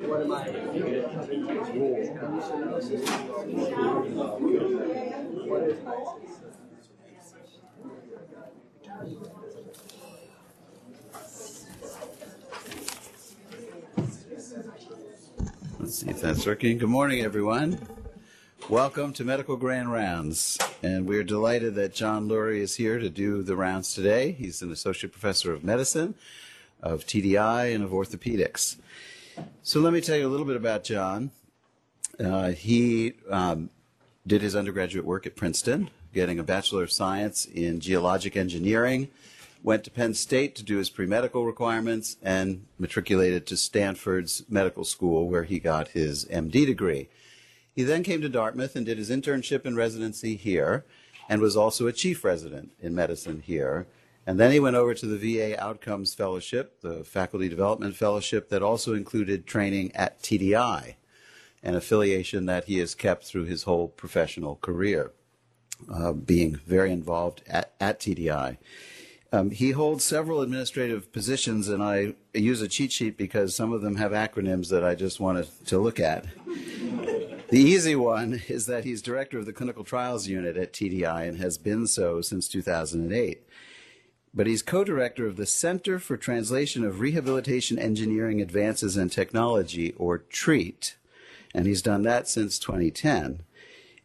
What am I? Let's see if that's working. Good morning, everyone. Welcome to Medical Grand Rounds. And we're delighted that Jon Lurie is here to do the rounds today. He's an associate professor of medicine, of TDI, and of orthopedics. So let me tell you a little bit about Jon. Uh, he um, did his undergraduate work at Princeton, getting a Bachelor of Science in Geologic Engineering went to Penn State to do his pre-medical requirements and matriculated to Stanford's medical school where he got his MD degree. He then came to Dartmouth and did his internship and residency here and was also a chief resident in medicine here. And then he went over to the VA Outcomes Fellowship, the Faculty Development Fellowship that also included training at TDI, an affiliation that he has kept through his whole professional career, uh, being very involved at, at TDI. Um, he holds several administrative positions, and I use a cheat sheet because some of them have acronyms that I just wanted to look at. the easy one is that he's director of the clinical trials unit at TDI and has been so since 2008. But he's co director of the Center for Translation of Rehabilitation Engineering Advances and Technology, or TREAT, and he's done that since 2010.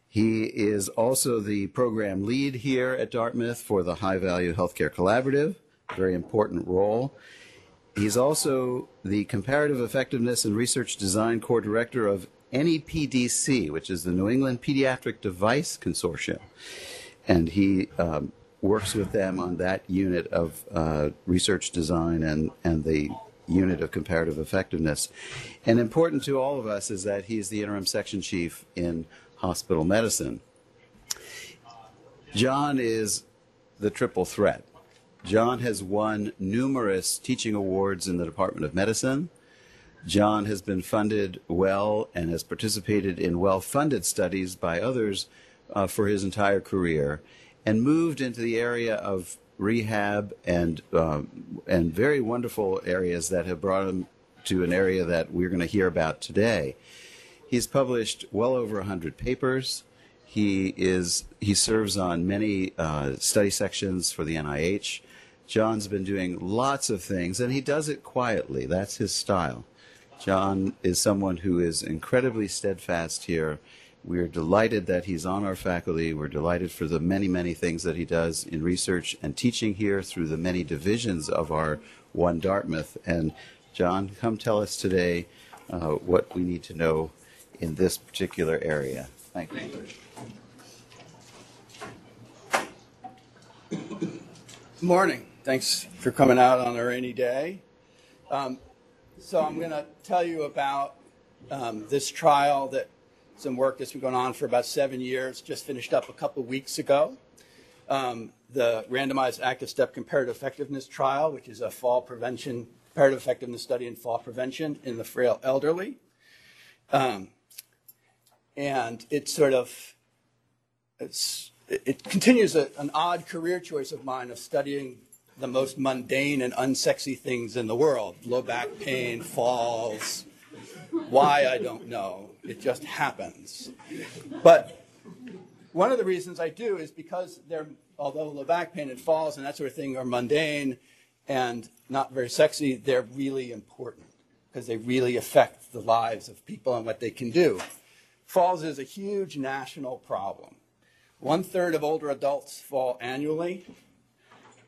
He is also the program lead here at Dartmouth for the High Value Healthcare Collaborative, very important role. He's also the Comparative Effectiveness and Research Design Core Director of NEPDC, which is the New England Pediatric Device Consortium. And he um, works with them on that unit of uh, research design and, and the unit of comparative effectiveness. And important to all of us is that he's the interim section chief in hospital medicine. Jon is the triple threat. Jon has won numerous teaching awards in the Department of Medicine. Jon has been funded well and has participated in well funded studies by others uh, for his entire career and moved into the area of rehab and, uh, and very wonderful areas that have brought him to an area that we're going to hear about today. He's published well over 100 papers. He is he serves on many uh, study sections for the NIH. Jon's been doing lots of things, and he does it quietly. That's his style. Jon is someone who is incredibly steadfast here. We're delighted that he's on our faculty. We're delighted for the many, many things that he does in research and teaching here through the many divisions of our One Dartmouth. And Jon, come tell us today uh, what we need to know in this particular area. Thank you. Good morning. Thanks for coming out on a rainy day. Um, so I'm going to tell you about um, this trial that some work that's been going on for about seven years, just finished up a couple weeks ago. Um, the randomized ActiveStep comparative effectiveness trial, which is a fall prevention, comparative effectiveness study in fall prevention in the frail elderly. Um, and it sort of it continues a, an odd career choice of mine of studying the most mundane and unsexy things in the world low back pain falls why i don't know it just happens but one of the reasons i do is because they're although low back pain and falls and that sort of thing are mundane and not very sexy they're really important because they really affect the lives of people and what they can do Falls is a huge national problem. One third of older adults fall annually.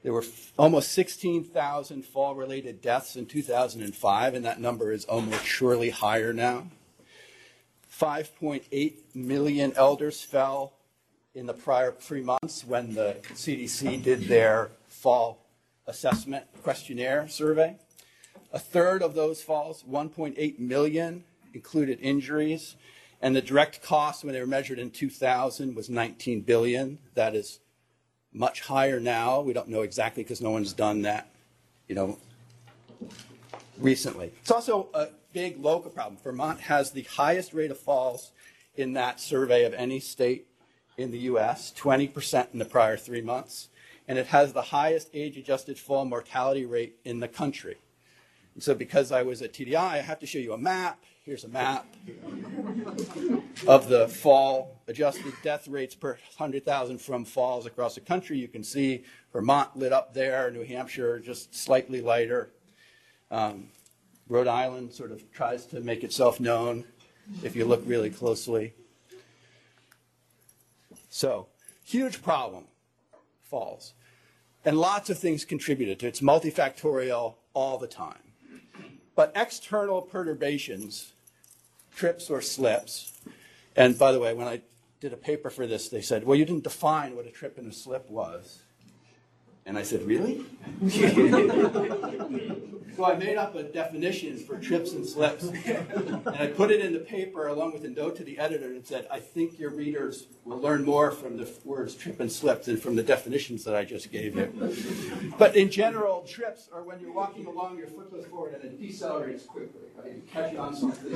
There were almost 16,000 fall related deaths in 2005, and that number is almost surely higher now. 5.8 million elders fell in the prior three months when the CDC did their fall assessment questionnaire survey. A third of those falls, 1.8 million, included injuries and the direct cost when they were measured in 2000 was 19 billion. That is much higher now. We don't know exactly because no one's done that, you know, recently. It's also a big local problem. Vermont has the highest rate of falls in that survey of any state in the U.S., 20% in the prior three months, and it has the highest age-adjusted fall mortality rate in the country. So because I was at TDI, I have to show you a map. Here's a map of the fall adjusted death rates per 100,000 from falls across the country. You can see Vermont lit up there, New Hampshire just slightly lighter. Um, Rhode Island sort of tries to make itself known if you look really closely. So, huge problem, falls. And lots of things contributed to it. It's multifactorial all the time. But external perturbations, trips or slips, and by the way, when I did a paper for this, they said, well, you didn't define what a trip and a slip was. And I said, really? so I made up a definition for trips and slips. And I put it in the paper along with a note to the editor and said, I think your readers will learn more from the words trip and slip than from the definitions that I just gave you. But in general, trips are when you're walking along, your foot goes forward and it decelerates quickly. Right? You catch on something.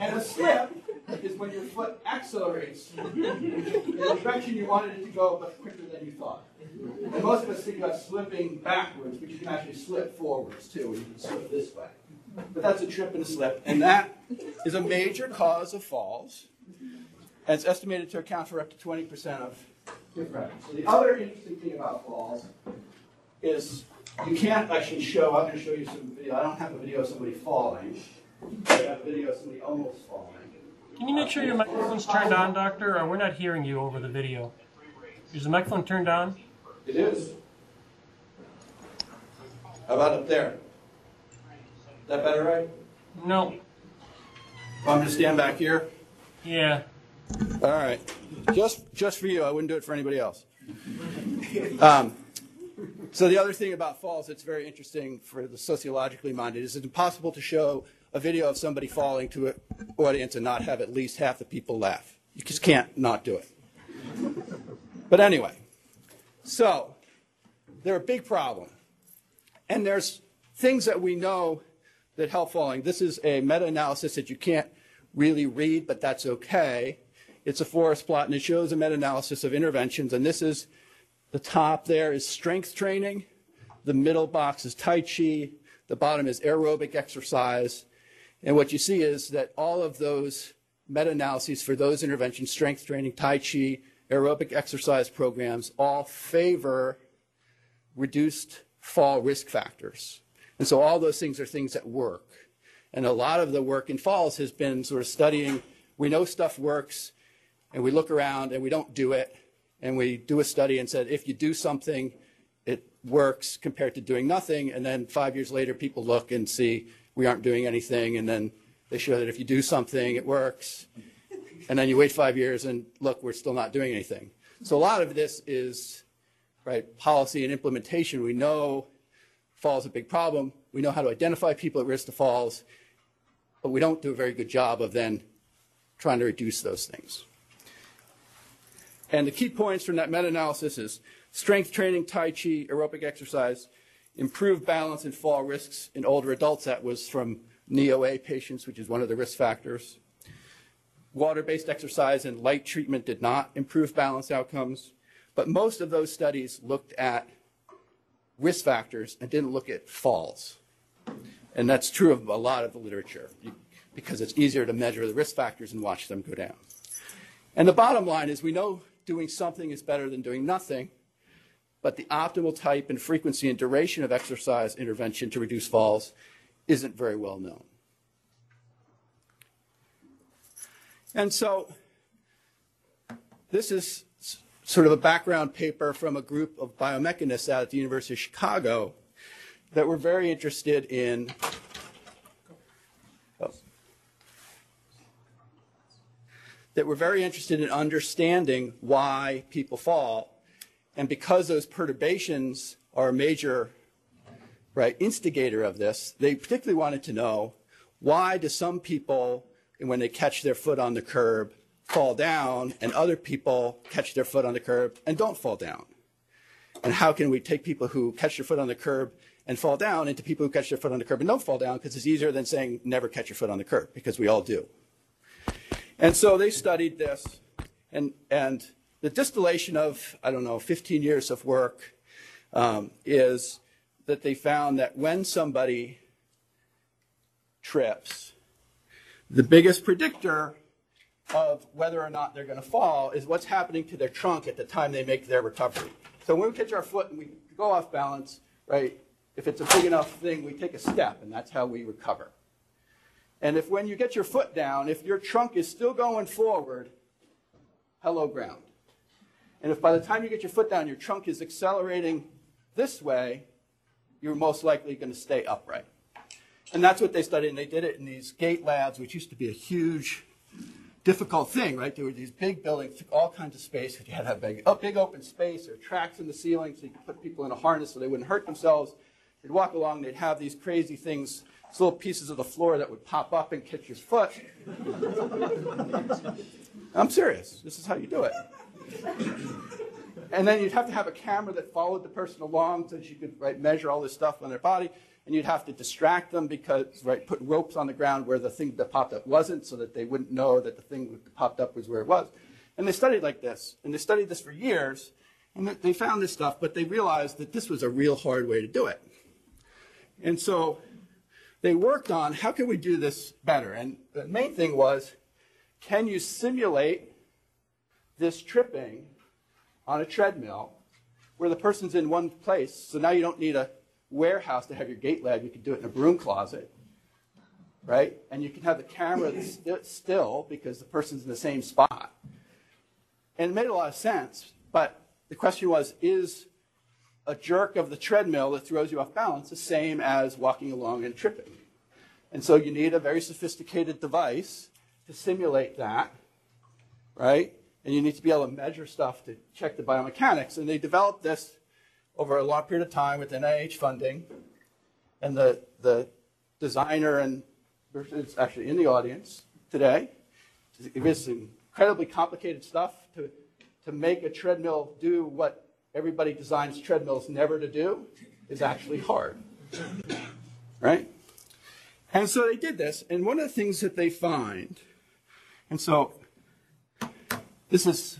and a slip is when your foot accelerates in the direction you wanted it to go, but quicker than you thought. And most of us think about slipping backwards, but you can actually slip forwards too, and you can slip this way. But that's a trip and a slip, and that is a major cause of falls. And it's estimated to account for up to 20% of hip. So the other interesting thing about falls is you can't actually show, I'm going to show you some video. I don't have a video of somebody falling. I have a video of somebody almost falling. Can you make sure your microphone's turned on, Doctor, or we're not hearing you over the video? Is the microphone turned on? It is. How about up there? That better, right? No. I'm going to stand back here. Yeah. All right. Just just for you. I wouldn't do it for anybody else. Um, so the other thing about falls that's very interesting for the sociologically minded is it's impossible to show a video of somebody falling to an audience and not have at least half the people laugh. You just can't not do it. But anyway, so they're a big problem. And there's things that we know that help falling. This is a meta-analysis that you can't really read, but that's okay. It's a forest plot, and it shows a meta-analysis of interventions. And this is the top there is strength training. The middle box is Tai Chi. The bottom is aerobic exercise. And what you see is that all of those meta-analyses for those interventions, strength training, Tai Chi, aerobic exercise programs, all favor reduced fall risk factors. And so all those things are things that work. And a lot of the work in falls has been sort of studying, we know stuff works, and we look around and we don't do it. And we do a study and said, if you do something, it works compared to doing nothing. And then five years later, people look and see we aren't doing anything. And then they show that if you do something, it works. And then you wait five years and look, we're still not doing anything. So a lot of this is right policy and implementation. We know falls a big problem. We know how to identify people at risk of falls, but we don't do a very good job of then trying to reduce those things. And the key points from that meta-analysis is strength training, Tai Chi, aerobic exercise, improved balance and fall risks in older adults. That was from knee OA patients, which is one of the risk factors. Water-based exercise and light treatment did not improve balance outcomes, but most of those studies looked at risk factors and didn't look at falls. And that's true of a lot of the literature because it's easier to measure the risk factors and watch them go down. And the bottom line is we know doing something is better than doing nothing, but the optimal type and frequency and duration of exercise intervention to reduce falls isn't very well known. And so this is sort of a background paper from a group of biomechanists out at the University of Chicago that were very interested in that were very interested in understanding why people fall. And because those perturbations are a major right, instigator of this, they particularly wanted to know why do some people, when they catch their foot on the curb, fall down and other people catch their foot on the curb and don't fall down? And how can we take people who catch their foot on the curb and fall down into people who catch their foot on the curb and don't fall down because it's easier than saying never catch your foot on the curb because we all do. And so they studied this and, and the distillation of, I don't know, 15 years of work um, is that they found that when somebody trips, the biggest predictor of whether or not they're going to fall is what's happening to their trunk at the time they make their recovery. So when we catch our foot and we go off balance, right, if it's a big enough thing, we take a step, and that's how we recover. And if when you get your foot down, if your trunk is still going forward, hello ground. And if by the time you get your foot down, your trunk is accelerating this way, you're most likely going to stay upright. And that's what they studied, and they did it in these gait labs, which used to be a huge, difficult thing, right? There were these big buildings, took all kinds of space. You had to have big, oh, big open space or tracks in the ceiling so you could put people in a harness so they wouldn't hurt themselves. They'd walk along, they'd have these crazy things, these little pieces of the floor that would pop up and catch your foot. I'm serious. This is how you do it. And then you'd have to have a camera that followed the person along so that you could right, measure all this stuff on their body. And you'd have to distract them because, right, put ropes on the ground where the thing that popped up wasn't so that they wouldn't know that the thing that popped up was where it was. And they studied like this. And they studied this for years. And they found this stuff, but they realized that this was a real hard way to do it. And so they worked on how can we do this better? And the main thing was can you simulate this tripping on a treadmill where the person's in one place? So now you don't need a warehouse to have your gait lab, you can do it in a broom closet. Right? And you can have the camera st- still because the person's in the same spot. And it made a lot of sense, but the question was is a jerk of the treadmill that throws you off balance the same as walking along and tripping. And so you need a very sophisticated device to simulate that, right? And you need to be able to measure stuff to check the biomechanics. And they developed this over a long period of time with NIH funding. And the, the designer and is actually in the audience today. It is incredibly complicated stuff to, to make a treadmill do what everybody designs treadmills never to do is actually hard. Right? And so they did this, and one of the things that they find, and so this is,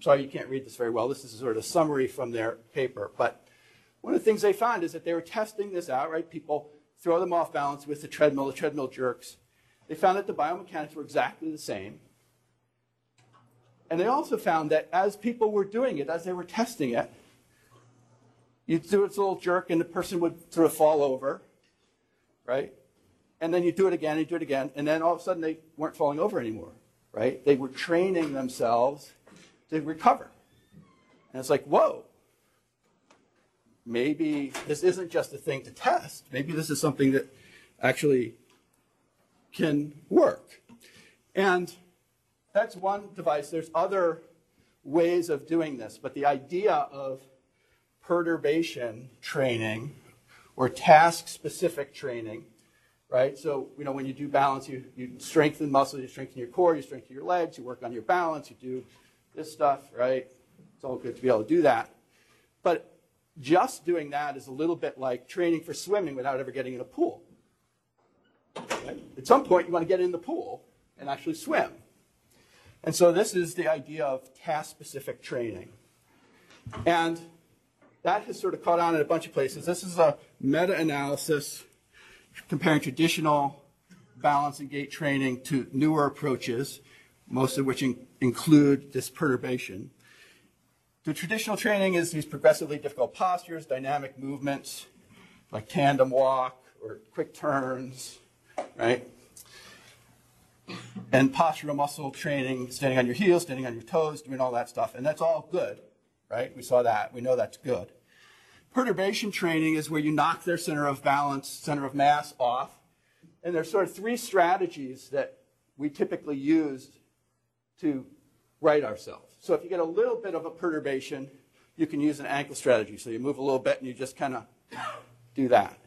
sorry you can't read this very well, this is sort of a summary from their paper, but one of the things they found is that they were testing this out, right? People throw them off balance with the treadmill, the treadmill jerks. They found that the biomechanics were exactly the same. And they also found that as people were doing it, as they were testing it, you'd do its little jerk and the person would sort of fall over, right? And then you do it again, you do it again, and then all of a sudden they weren't falling over anymore, right? They were training themselves to recover. And it's like, whoa, maybe this isn't just a thing to test. Maybe this is something that actually can work. And that's one device. There's other ways of doing this, but the idea of perturbation training or task specific training, right? So, you know, when you do balance, you, you strengthen muscles, you strengthen your core, you strengthen your legs, you work on your balance, you do this stuff, right? It's all good to be able to do that. But just doing that is a little bit like training for swimming without ever getting in a pool. Right? At some point, you want to get in the pool and actually swim. And so this is the idea of task-specific training. And that has sort of caught on in a bunch of places. This is a meta-analysis comparing traditional balance and gait training to newer approaches, most of which in- include this perturbation. The traditional training is these progressively difficult postures, dynamic movements, like tandem walk or quick turns, right? and postural muscle training, standing on your heels, standing on your toes, doing all that stuff. And that's all good, right? We saw that. We know that's good. Perturbation training is where you knock their center of balance, center of mass off. And there's sort of three strategies that we typically use to right ourselves. So if you get a little bit of a perturbation, you can use an ankle strategy. So you move a little bit and you just kind of do that.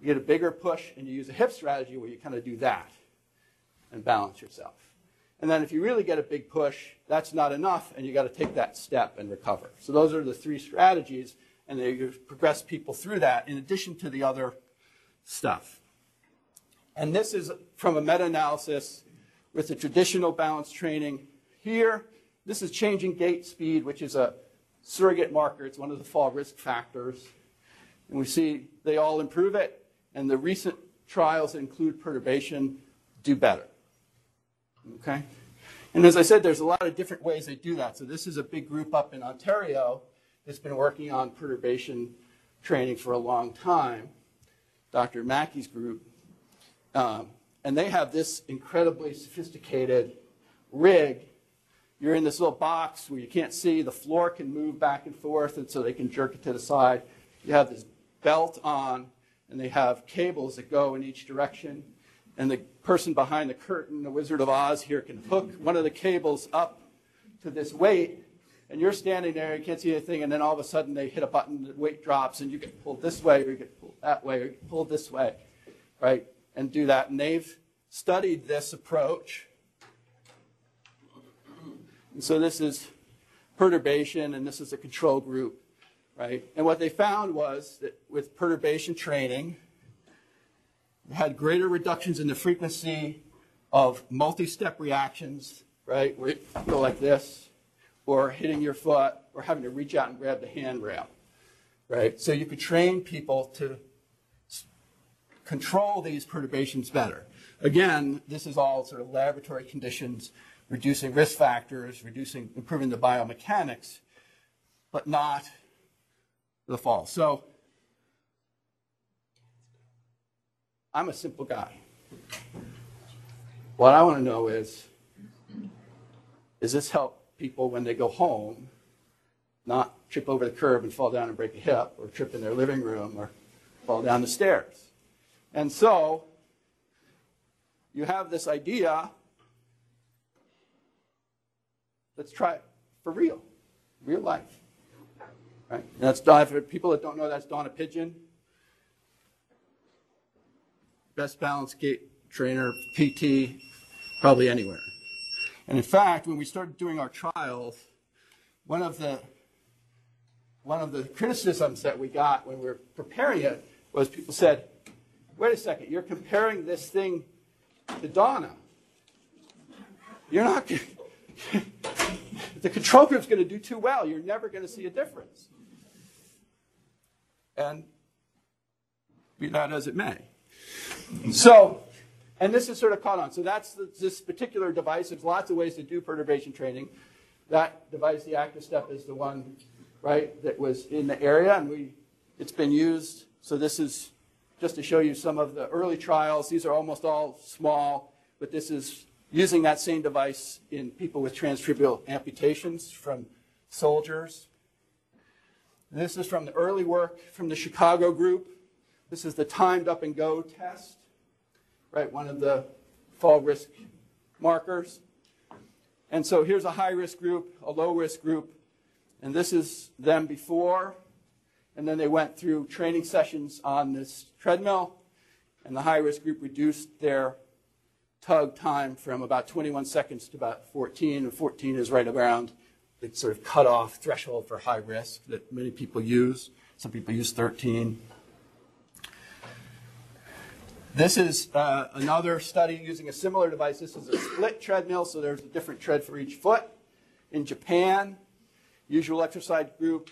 You get a bigger push and you use a hip strategy where you kind of do that and balance yourself. And then if you really get a big push, that's not enough, and you got to take that step and recover. So those are the three strategies, and they progress people through that in addition to the other stuff. And this is from a meta-analysis with the traditional balance training. Here, this is changing gait speed, which is a surrogate marker. It's one of the fall risk factors. And we see they all improve it, and the recent trials that include perturbation do better. Okay? And as I said, there's a lot of different ways they do that. So this is a big group up in Ontario that's been working on perturbation training for a long time, Dr. Maki's group. Um, and they have this incredibly sophisticated rig. You're in this little box where you can't see. The floor can move back and forth, and so they can jerk it to the side. You have this belt on, and they have cables that go in each direction. And the person behind the curtain, the Wizard of Oz here, can hook one of the cables up to this weight, and you're standing there, you can't see anything, and then all of a sudden they hit a button, the weight drops, and you get pulled this way, or you get pulled that way, or you get pulled this way, right? And do that. And they've studied this approach. And so this is perturbation, and this is a control group, right? And what they found was that with perturbation training, they had greater reductions in the frequency of multi-step reactions, right? Where you go like this, or hitting your foot, or having to reach out and grab the handrail, right? So you could train people to control these perturbations better. Again, this is all sort of laboratory conditions, reducing risk factors, reducing, improving the biomechanics, but not the fall. So I'm a simple guy. What I want to know is, does this help people when they go home not trip over the curb and fall down and break a hip, or trip in their living room, or fall down the stairs? And so, you have this idea. Let's try it for real, real life. Right? And that's for people that don't know, that's Donna Pigeon. Best balance gait trainer, PT, probably anywhere. And in fact, when we started doing our trials, one of the one of the criticisms that we got when we were preparing it was people said, wait a second, you're comparing this thing to Donna. You're not the control group's going to do too well. You're never going to see a difference. And be that as it may. So, and this is sort of caught on. So that's the, this particular device. There's lots of ways to do perturbation training. That device, the ActiveStep, is the one, right, that was in the area, and we, it's been used. So this is just to show you some of the early trials. These are almost all small, but this is using that same device in people with transtibial amputations from soldiers. This is from the early work from the Chicago group. This is the timed up and go test, right? One of the fall risk markers. And so here's a high risk group, a low risk group, and this is them before. And then they went through training sessions on this treadmill, and the high risk group reduced their tug time from about 21 seconds to about 14, and 14 is right around the sort of cutoff threshold for high risk that many people use. Some people use 13. This is uh, another study using a similar device. This is a split treadmill, so there's a different tread for each foot. In Japan, usual exercise group,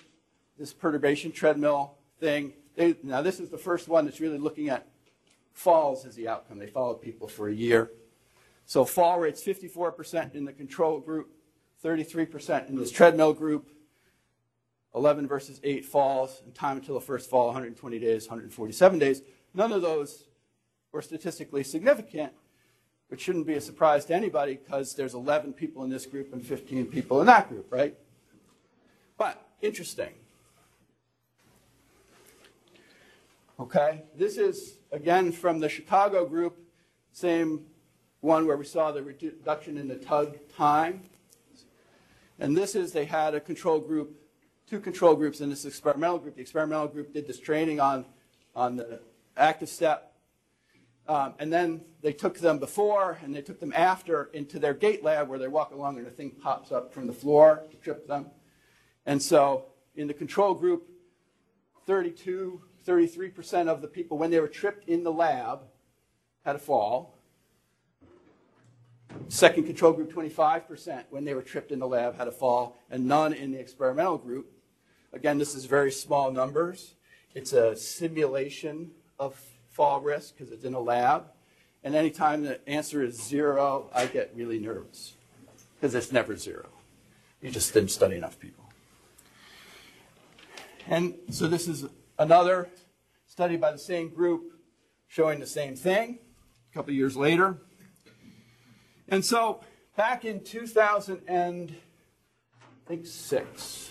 this perturbation treadmill thing. They, now, this is the first one that's really looking at falls as the outcome. They followed people for a year. So fall rates 54% in the control group, 33% in this treadmill group, 11 versus 8 falls, and time until the first fall 120 days, 147 days. None of those were statistically significant, which shouldn't be a surprise to anybody because there's 11 people in this group and 15 people in that group, right? But interesting. Okay, this is again from the Chicago group, same one where we saw the reduction in the tug time. And this is they had a control group, two control groups in this experimental group. The experimental group did this training on, on the ActiveStep. Um, and then they took them before and they took them after into their gait lab where they walk along and a thing pops up from the floor to trip them. And so in the control group, 32, 33% of the people, when they were tripped in the lab, had a fall. Second control group, 25%, when they were tripped in the lab, had a fall, and none in the experimental group. Again, this is very small numbers. It's a simulation of fall risk because it's in a lab. And anytime the answer is zero, I get really nervous because it's never zero. You just didn't study enough people. And so this is another study by the same group showing the same thing a couple years later. And so back in 2006,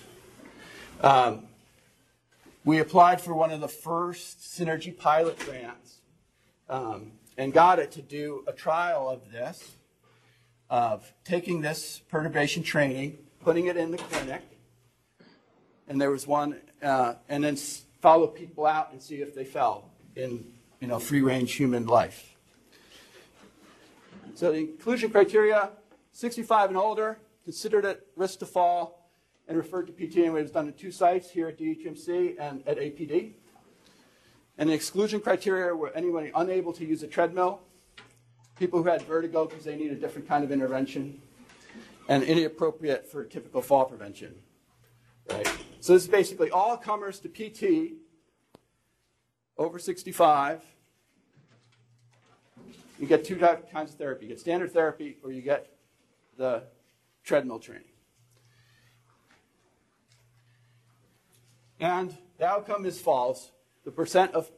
um, we applied for one of the first Synergy pilot grants um, and got it to do a trial of this, of taking this perturbation training, putting it in the clinic, and there was one, uh, and then follow people out and see if they fell in, you know, free-range human life. So the inclusion criteria, 65 and older, considered at risk to fall, and referred to PT. And it was done at two sites, here at DHMC and at APD. And the exclusion criteria were anyone unable to use a treadmill, people who had vertigo because they need a different kind of intervention, and inappropriate for typical fall prevention. Right? So this is basically all comers to PT over 65 you get two kinds of therapy. You get standard therapy or you get the treadmill training. And the outcome is falls. The percent of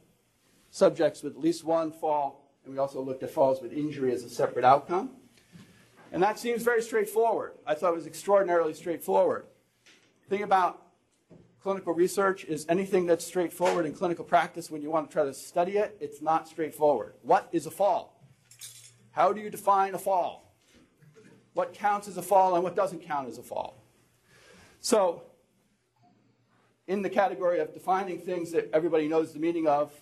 subjects with at least one fall, and we also looked at falls with injury as a separate outcome. And that seems very straightforward. I thought it was extraordinarily straightforward. The thing about clinical research is anything that's straightforward in clinical practice when you want to try to study it, it's not straightforward. What is a fall? How do you define a fall? What counts as a fall and what doesn't count as a fall? So, in the category of defining things that everybody knows the meaning of,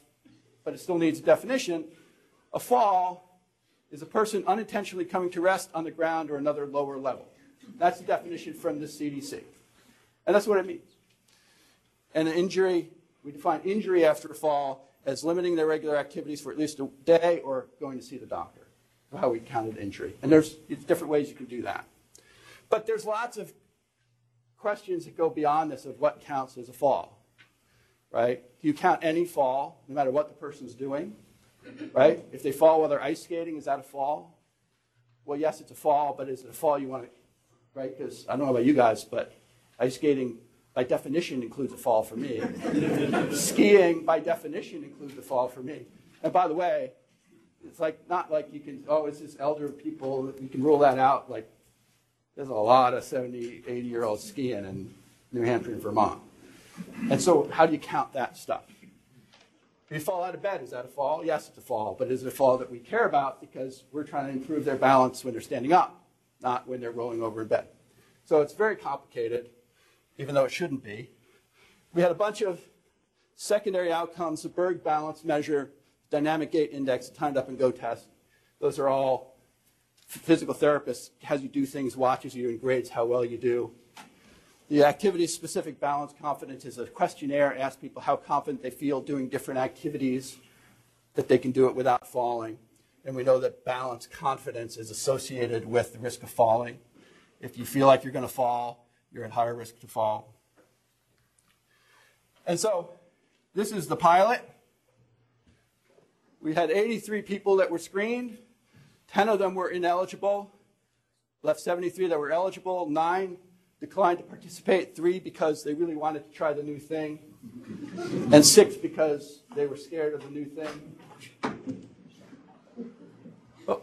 but it still needs a definition, a fall is a person unintentionally coming to rest on the ground or another lower level. That's the definition from the CDC. And that's what it means. And an injury, we define injury after a fall as limiting their regular activities for at least a day or going to see the doctor. How we counted injury. And there's different ways you can do that. But there's lots of questions that go beyond this of what counts as a fall. Right? Do you count any fall, no matter what the person's doing? Right? If they fall while they're ice skating, is that a fall? Well, yes, it's a fall, but is it a fall you want to, right? Because I don't know about you guys, but ice skating by definition includes a fall for me. Skiing by definition includes a fall for me. And by the way, it's like not like you can, oh, it's just elder people, you can rule that out. Like, there's a lot of 70, 80 year olds skiing in New Hampshire and Vermont. And so, how do you count that stuff? If you fall out of bed, is that a fall? Yes, it's a fall. But is it a fall that we care about because we're trying to improve their balance when they're standing up, not when they're rolling over in bed? So it's very complicated, even though it shouldn't be. We had a bunch of secondary outcomes, the Berg balance measure, dynamic gait index, timed up and go test. Those are all physical therapists, has you do things, watches you and grades how well you do. The activity specific balance confidence is a questionnaire, asks people how confident they feel doing different activities, that they can do it without falling. And we know that balance confidence is associated with the risk of falling. If you feel like you're going to fall, you're at higher risk to fall. And so, this is the pilot. We had 83 people that were screened. 10 of them were ineligible. Left 73 that were eligible. Nine declined to participate. Three because they really wanted to try the new thing. And six because they were scared of the new thing. Oh,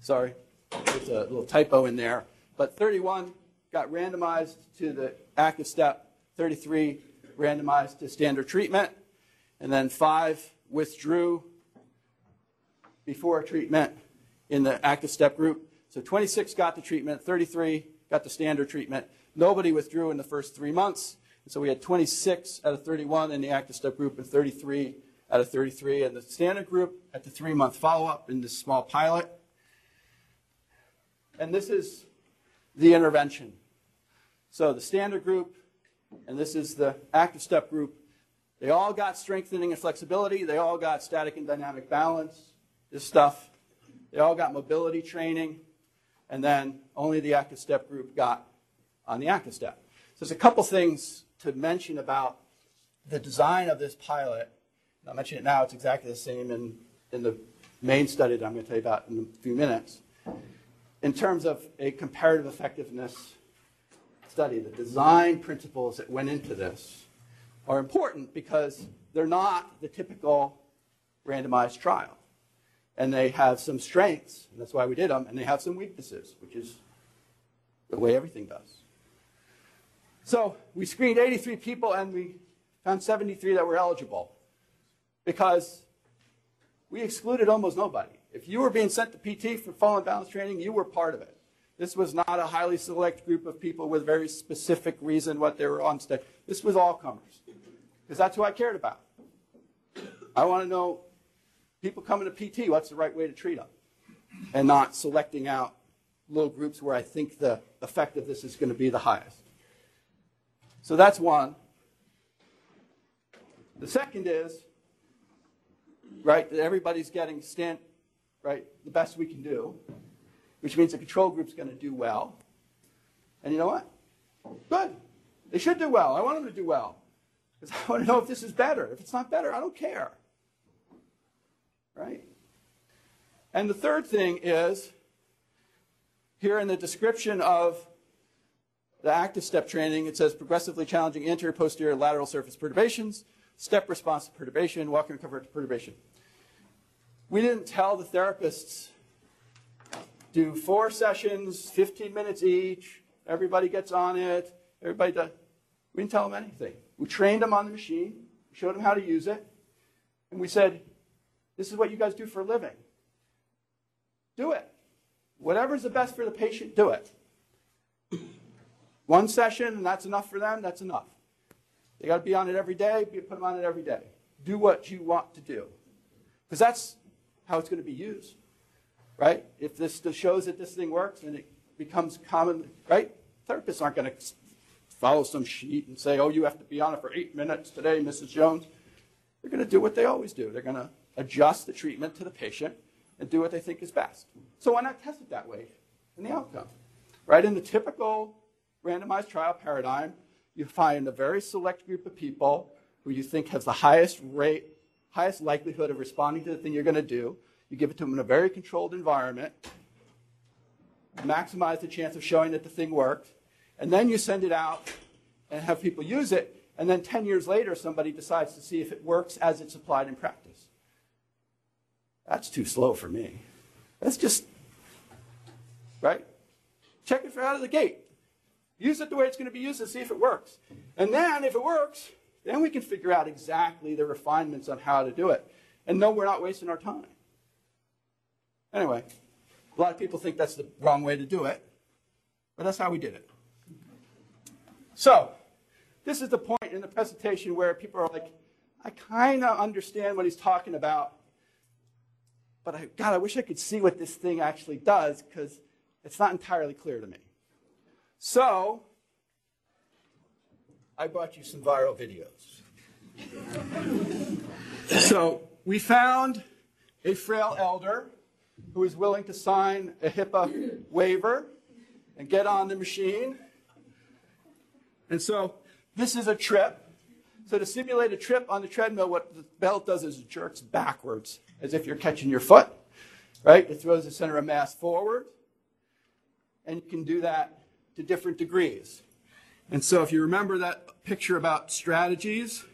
sorry. There's a little typo in there. But 31 got randomized to the ActiveStep. 33 randomized to standard treatment. And then five withdrew before treatment in the ActiveStep group. So 26 got the treatment, 33 got the standard treatment. Nobody withdrew in the first three months. And so we had 26 out of 31 in the ActiveStep group and 33 out of 33 in the standard group at the three month follow up in this small pilot. And this is the intervention. So the standard group, and this is the ActiveStep group. They all got strengthening and flexibility. They all got static and dynamic balance, this stuff. They all got mobility training. And then only the ActiveStep group got on the ActiveStep. So there's a couple things to mention about the design of this pilot, I'll mention it now, it's exactly the same in, in the main study that I'm going to tell you about in a few minutes. In terms of a comparative effectiveness study, the design principles that went into this are important because they're not the typical randomized trial. And they have some strengths, and that's why we did them, and they have some weaknesses, which is the way everything does. So we screened 83 people and we found 73 that were eligible because we excluded almost nobody. If you were being sent to PT for fall and balance training, you were part of it. This was not a highly select group of people with very specific reason what they were on study. This was all comers because that's who I cared about. I want to know people coming to PT, what's the right way to treat them? And not selecting out little groups where I think the effect of this is going to be the highest. So that's one. The second is, right, that everybody's getting stand, right, the best we can do, which means the control group's going to do well. And you know what? Good. They should do well. I want them to do well. Because I want to know if this is better. If it's not better, I don't care. Right? And the third thing is here in the description of the ActiveStep training, it says progressively challenging anterior, posterior, lateral surface perturbations, step response to perturbation, walking and recover to perturbation. We didn't tell the therapists do four sessions, 15 minutes each, everybody gets on it, everybody does. We didn't tell them anything. We trained them on the machine, showed them how to use it, and we said, this is what you guys do for a living. Do it. Whatever's the best for the patient, do it. One session, and that's enough for them, that's enough. They got to be on it every day, put them on it every day. Do what you want to do. Because that's how it's going to be used. Right? If this shows that this thing works and it becomes common, right? Therapists aren't going to follow some sheet and say, oh, you have to be on it for eight minutes today, Mrs. Jones. They're going to do what they always do. They're going to adjust the treatment to the patient and do what they think is best. So why not test it that way in the outcome? Right? In the typical randomized trial paradigm, you find a very select group of people who you think has the highest rate, highest likelihood of responding to the thing you're going to do. You give it to them in a very controlled environment, maximize the chance of showing that the thing worked, and then you send it out and have people use it, and then 10 years later, somebody decides to see if it works as it's applied in practice. That's too slow for me. That's just, right? Check it for out of the gate. Use it the way it's going to be used and see if it works. And then, if it works, then we can figure out exactly the refinements on how to do it. And no, we're not wasting our time. Anyway, a lot of people think that's the wrong way to do it, but that's how we did it. So, this is the point in the presentation where people are like, I kind of understand what he's talking about, but I, God, I wish I could see what this thing actually does because it's not entirely clear to me. So, I brought you some viral videos. so, we found a frail elder who is willing to sign a HIPAA waiver and get on the machine. And so, this is a trip. So, to simulate a trip on the treadmill, what the belt does is it jerks backwards as if you're catching your foot, right? It throws the center of mass forward. And you can do that to different degrees. And so if you remember that picture about strategies,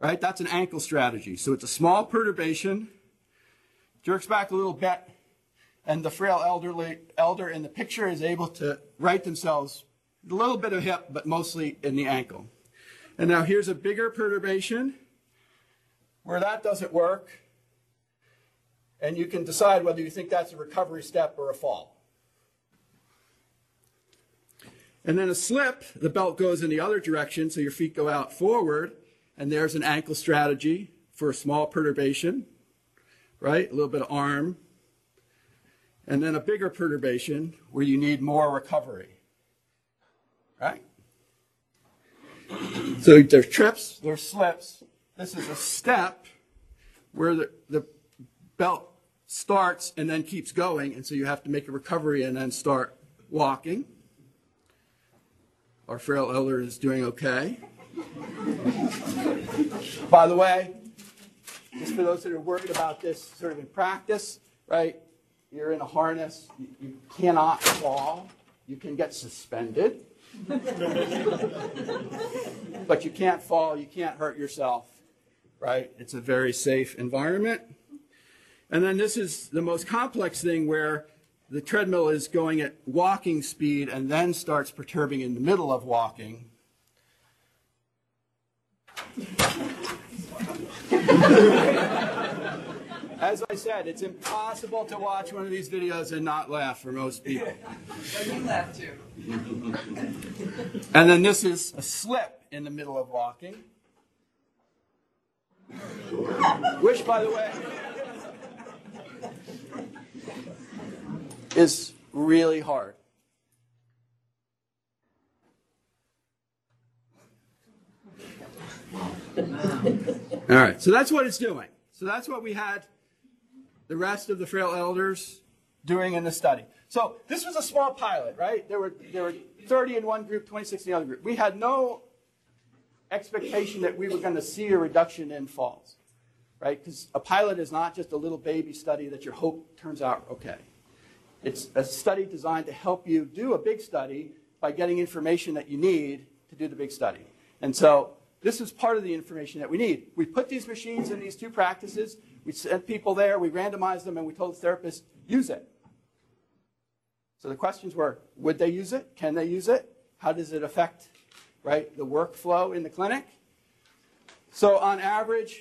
right, that's an ankle strategy. So it's a small perturbation, jerks back a little bit, and the frail elderly elder in the picture is able to right themselves a little bit of hip, but mostly in the ankle. And now here's a bigger perturbation where that doesn't work. And you can decide whether you think that's a recovery step or a fall. And then a slip, the belt goes in the other direction, so your feet go out forward, and there's an ankle strategy for a small perturbation, right? A little bit of arm. And then a bigger perturbation where you need more recovery, right? So there's trips, there's slips. This is a step where the, the belt starts and then keeps going, and so you have to make a recovery and then start walking. our frail elder is doing okay. By the way, just for those that are worried about this sort of in practice, right? You're in a harness, you, cannot fall, you can get suspended. but you can't fall, you can't hurt yourself, right? It's a very safe environment. And then this is the most complex thing where the treadmill is going at walking speed and then starts perturbing in the middle of walking. As I said, it's impossible to watch one of these videos and not laugh for most people. You laugh too. And then this is a slip in the middle of walking. Which, by the way, is really hard. All right, so that's what it's doing. So that's what we had the rest of the frail elders doing in the study. So this was a small pilot, right? There were there were 30 in one group, 26 in the other group. We had no expectation that we were going to see a reduction in falls, right? Because a pilot is not just a little baby study that your hope turns out okay. It's a study designed to help you do a big study by getting information that you need to do the big study. And so this is part of the information that we need. We put these machines in these two practices. We sent people there, we randomized them, and we told the therapist, use it. So the questions were, would they use it? Can they use it? How does it affect, right, the workflow in the clinic? So on average,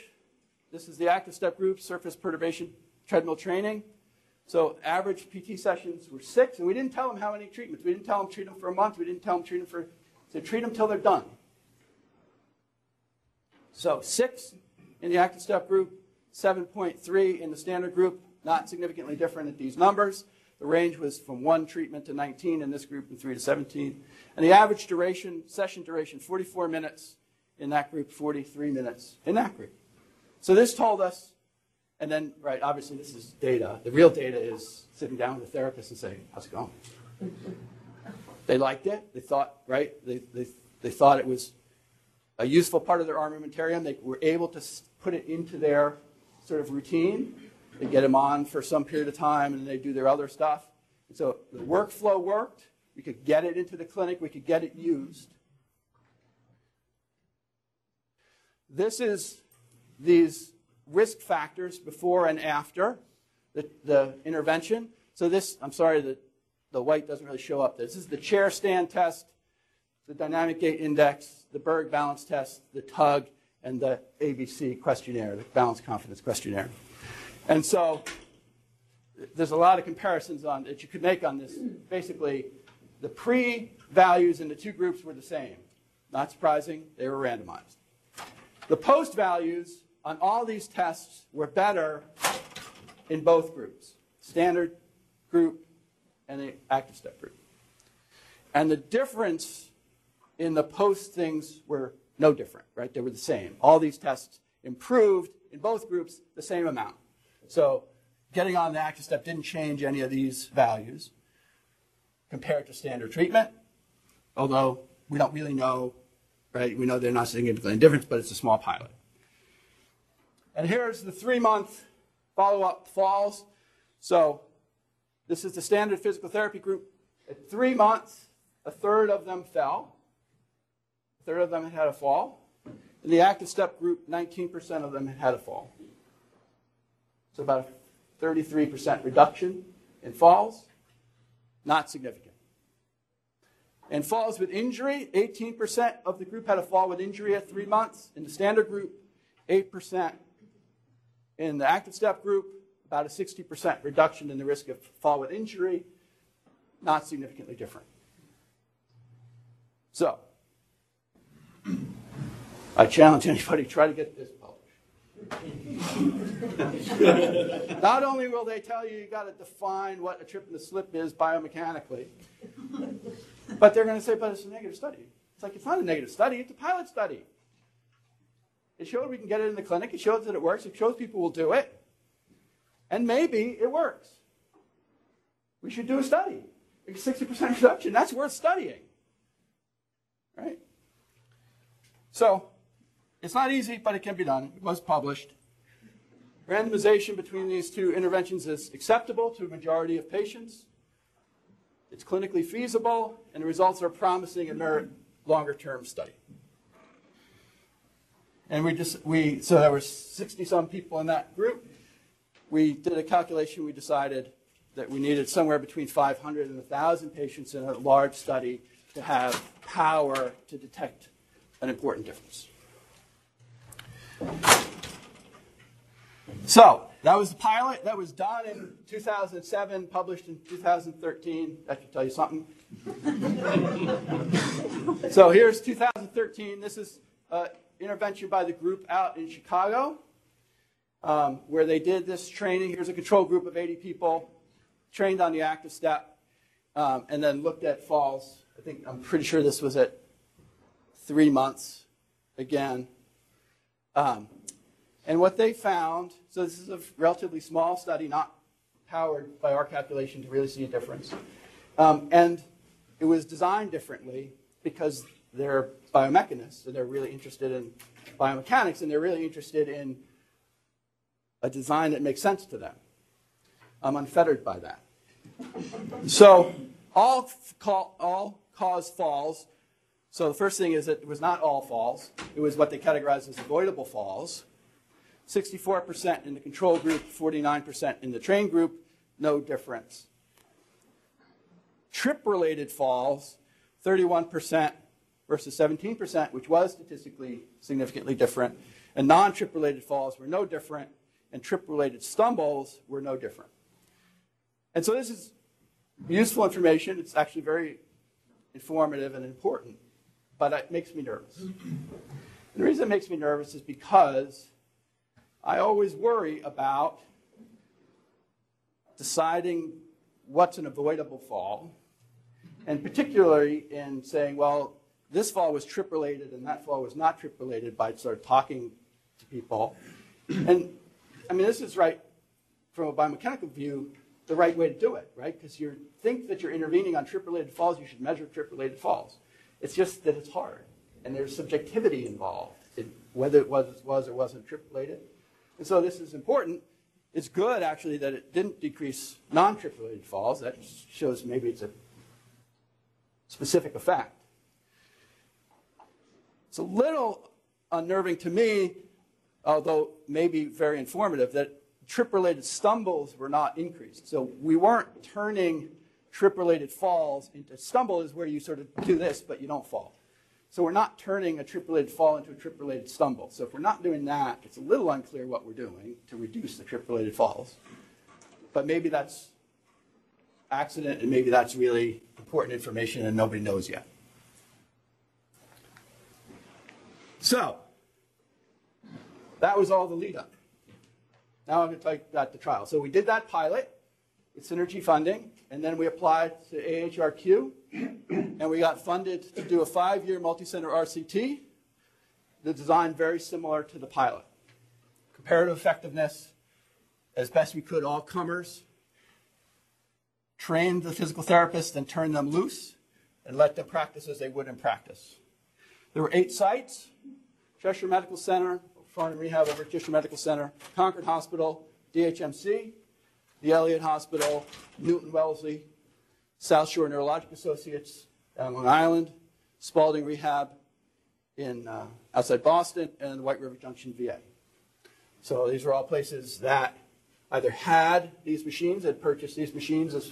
this is the ActiveStep group, surface perturbation, treadmill training. So average PT sessions were six, and we didn't tell them how many treatments. We didn't tell them treat them for a month. We didn't tell them treat them for, so treat them till they're done. So six in the ActiveStep group, 7.3 in the standard group, not significantly different at these numbers. The range was from one treatment to 19 in this group and three to 17. And the average duration, session duration, 44 minutes in that group, 43 minutes in that group. So this told us, and then, right, obviously this is data. The real data is sitting down with the therapist and saying, how's it going? they liked it. They thought, right, they, they, they thought it was a useful part of their armamentarium. They were able to put it into their sort of routine. They get them on for some period of time and they do their other stuff. And so the workflow worked. We could get it into the clinic, we could get it used. This is these risk factors before and after the, the intervention. So this, I'm sorry, the, the white doesn't really show up. This is the chair stand test, the dynamic gait index, the Berg balance test, the tug, and the ABC questionnaire, the balance confidence questionnaire. And so there's a lot of comparisons on that you could make on this. Basically, the pre-values in the two groups were the same. Not surprising, they were randomized. The post values on all these tests were better in both groups, standard group and the ActiveStep group. And the difference in the post things were no different, right? They were the same. All these tests improved in both groups the same amount. So getting on the ActiveStep didn't change any of these values compared to standard treatment, although we don't really know, right? We know they're not significantly different, but it's a small pilot. And here's the three month follow up falls. So this is the standard physical therapy group. At three months, a third of them fell, third of them had a fall. In the ActiveStep group, 19% of them had a fall. So about a 33% reduction in falls, not significant. And falls with injury, 18% of the group had a fall with injury at three months. In the standard group, 8%. In the ActiveStep group, about a 60% reduction in the risk of fall with injury, not significantly different. So, I challenge anybody to try to get this published. Not only will they tell you you got to define what a trip and a slip is biomechanically, but they're going to say, but it's a negative study. It's like, it's not a negative study, it's a pilot study. It showed we can get it in the clinic, it shows that it works, it shows people will do it, and maybe it works. We should do a study. 60% reduction, that's worth studying. Right? So, it's not easy, but it can be done. It was published. Randomization between these two interventions is acceptable to a majority of patients. It's clinically feasible, and the results are promising and merit longer term study. And we just, we, so there were 60 some people in that group. We did a calculation, we decided that we needed somewhere between 500 and 1,000 patients in a large study to have power to detect an important difference. So that was the pilot. That was done in 2007, published in 2013. That should tell you something. so here's 2013. This is uh, intervention by the group out in Chicago, um, where they did this training. Here's a control group of 80 people trained on the ActiveStep, um, and then looked at falls. I think I'm pretty sure this was at three months again. Um, and what they found, so this is a relatively small study, not powered by our calculation to really see a difference. Um, and it was designed differently because they're biomechanists and they're really interested in biomechanics and they're really interested in a design that makes sense to them. I'm unfettered by that. So all, all cause falls. So the first thing is that it was not all falls. It was what they categorized as avoidable falls. 64% in the control group, 49% in the train group, no difference. Trip-related falls, 31% versus 17%, which was statistically significantly different. And non-trip related falls were no different, and trip related stumbles were no different. And so this is useful information. It's actually very informative and important, but it makes me nervous. The reason it makes me nervous is because I always worry about deciding what's an avoidable fall, and particularly in saying, well, this fall was trip related and that fall was not trip related by sort of talking to people. And I mean, this is right from a biomechanical view, the right way to do it, right? Because you think that you're intervening on trip related falls, you should measure trip related falls. It's just that it's hard and there's subjectivity involved in whether it was, was or wasn't trip related. And so this is important. It's good actually that it didn't decrease non trip related falls. That shows maybe it's a specific effect. It's a little unnerving to me, although maybe very informative, that trip related stumbles were not increased. So we weren't turning trip related falls into stumble, is where you sort of do this, but you don't fall. So we're not turning a trip related fall into a trip related stumble. So if we're not doing that, it's a little unclear what we're doing to reduce the trip related falls. But maybe that's accident and maybe that's really important information and nobody knows yet. So, that was all the lead up. Now I'm going to talk about the trial. So we did that pilot with synergy funding, and then we applied to AHRQ, and we got funded to do a five-year multi-center RCT. The design very similar to the pilot. Comparative effectiveness, as best we could, all comers. Trained the physical therapist and turned them loose and let them practice as they would in practice. There were eight sites. Cheshire Medical Center, Farnham Rehab over Cheshire Medical Center, Concord Hospital, DHMC, the Elliott Hospital, Newton Wellesley, South Shore Neurologic Associates on Long Island, Spaulding Rehab in uh, outside Boston, and White River Junction VA. So these are all places that either had these machines, had purchased these machines as,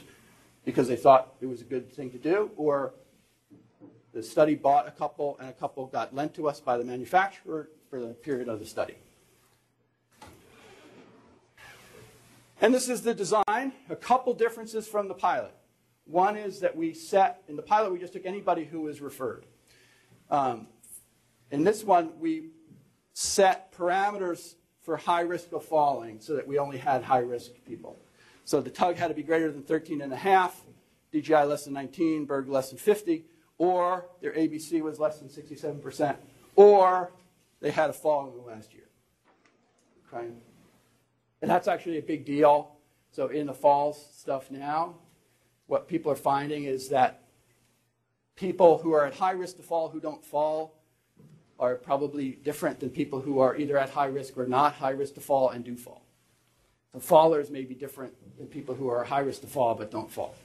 because they thought it was a good thing to do, or the study bought a couple, and a couple got lent to us by the manufacturer for the period of the study. And this is the design, a couple differences from the pilot. One is that we set, in the pilot, we just took anybody who was referred. Um, in this one, we set parameters for high risk of falling so that we only had high risk people. So the tug had to be greater than 13 and a half, DGI less than 19, Berg less than 50, or their ABC was less than 67%, or they had a fall in the last year. Okay? And that's actually a big deal. So in the falls stuff now, what people are finding is that people who are at high risk to fall who don't fall are probably different than people who are either at high risk or not high risk to fall and do fall. So fallers may be different than people who are high risk to fall but don't fall.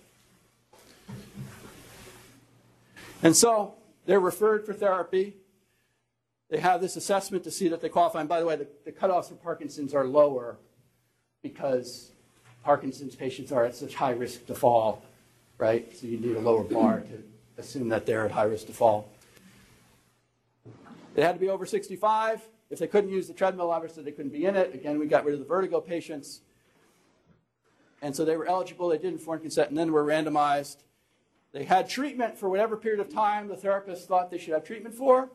And so they're referred for therapy. They have this assessment to see that they qualify. And by the way, the, the cutoffs for Parkinson's are lower because Parkinson's patients are at such high risk to fall, right? So you need a lower bar to assume that they're at high risk to fall. They had to be over 65. If they couldn't use the treadmill, obviously they couldn't be in it. Again, we got rid of the vertigo patients. And so they were eligible, they did informed consent, and then were randomized. They had treatment for whatever period of time the therapist thought they should have treatment for.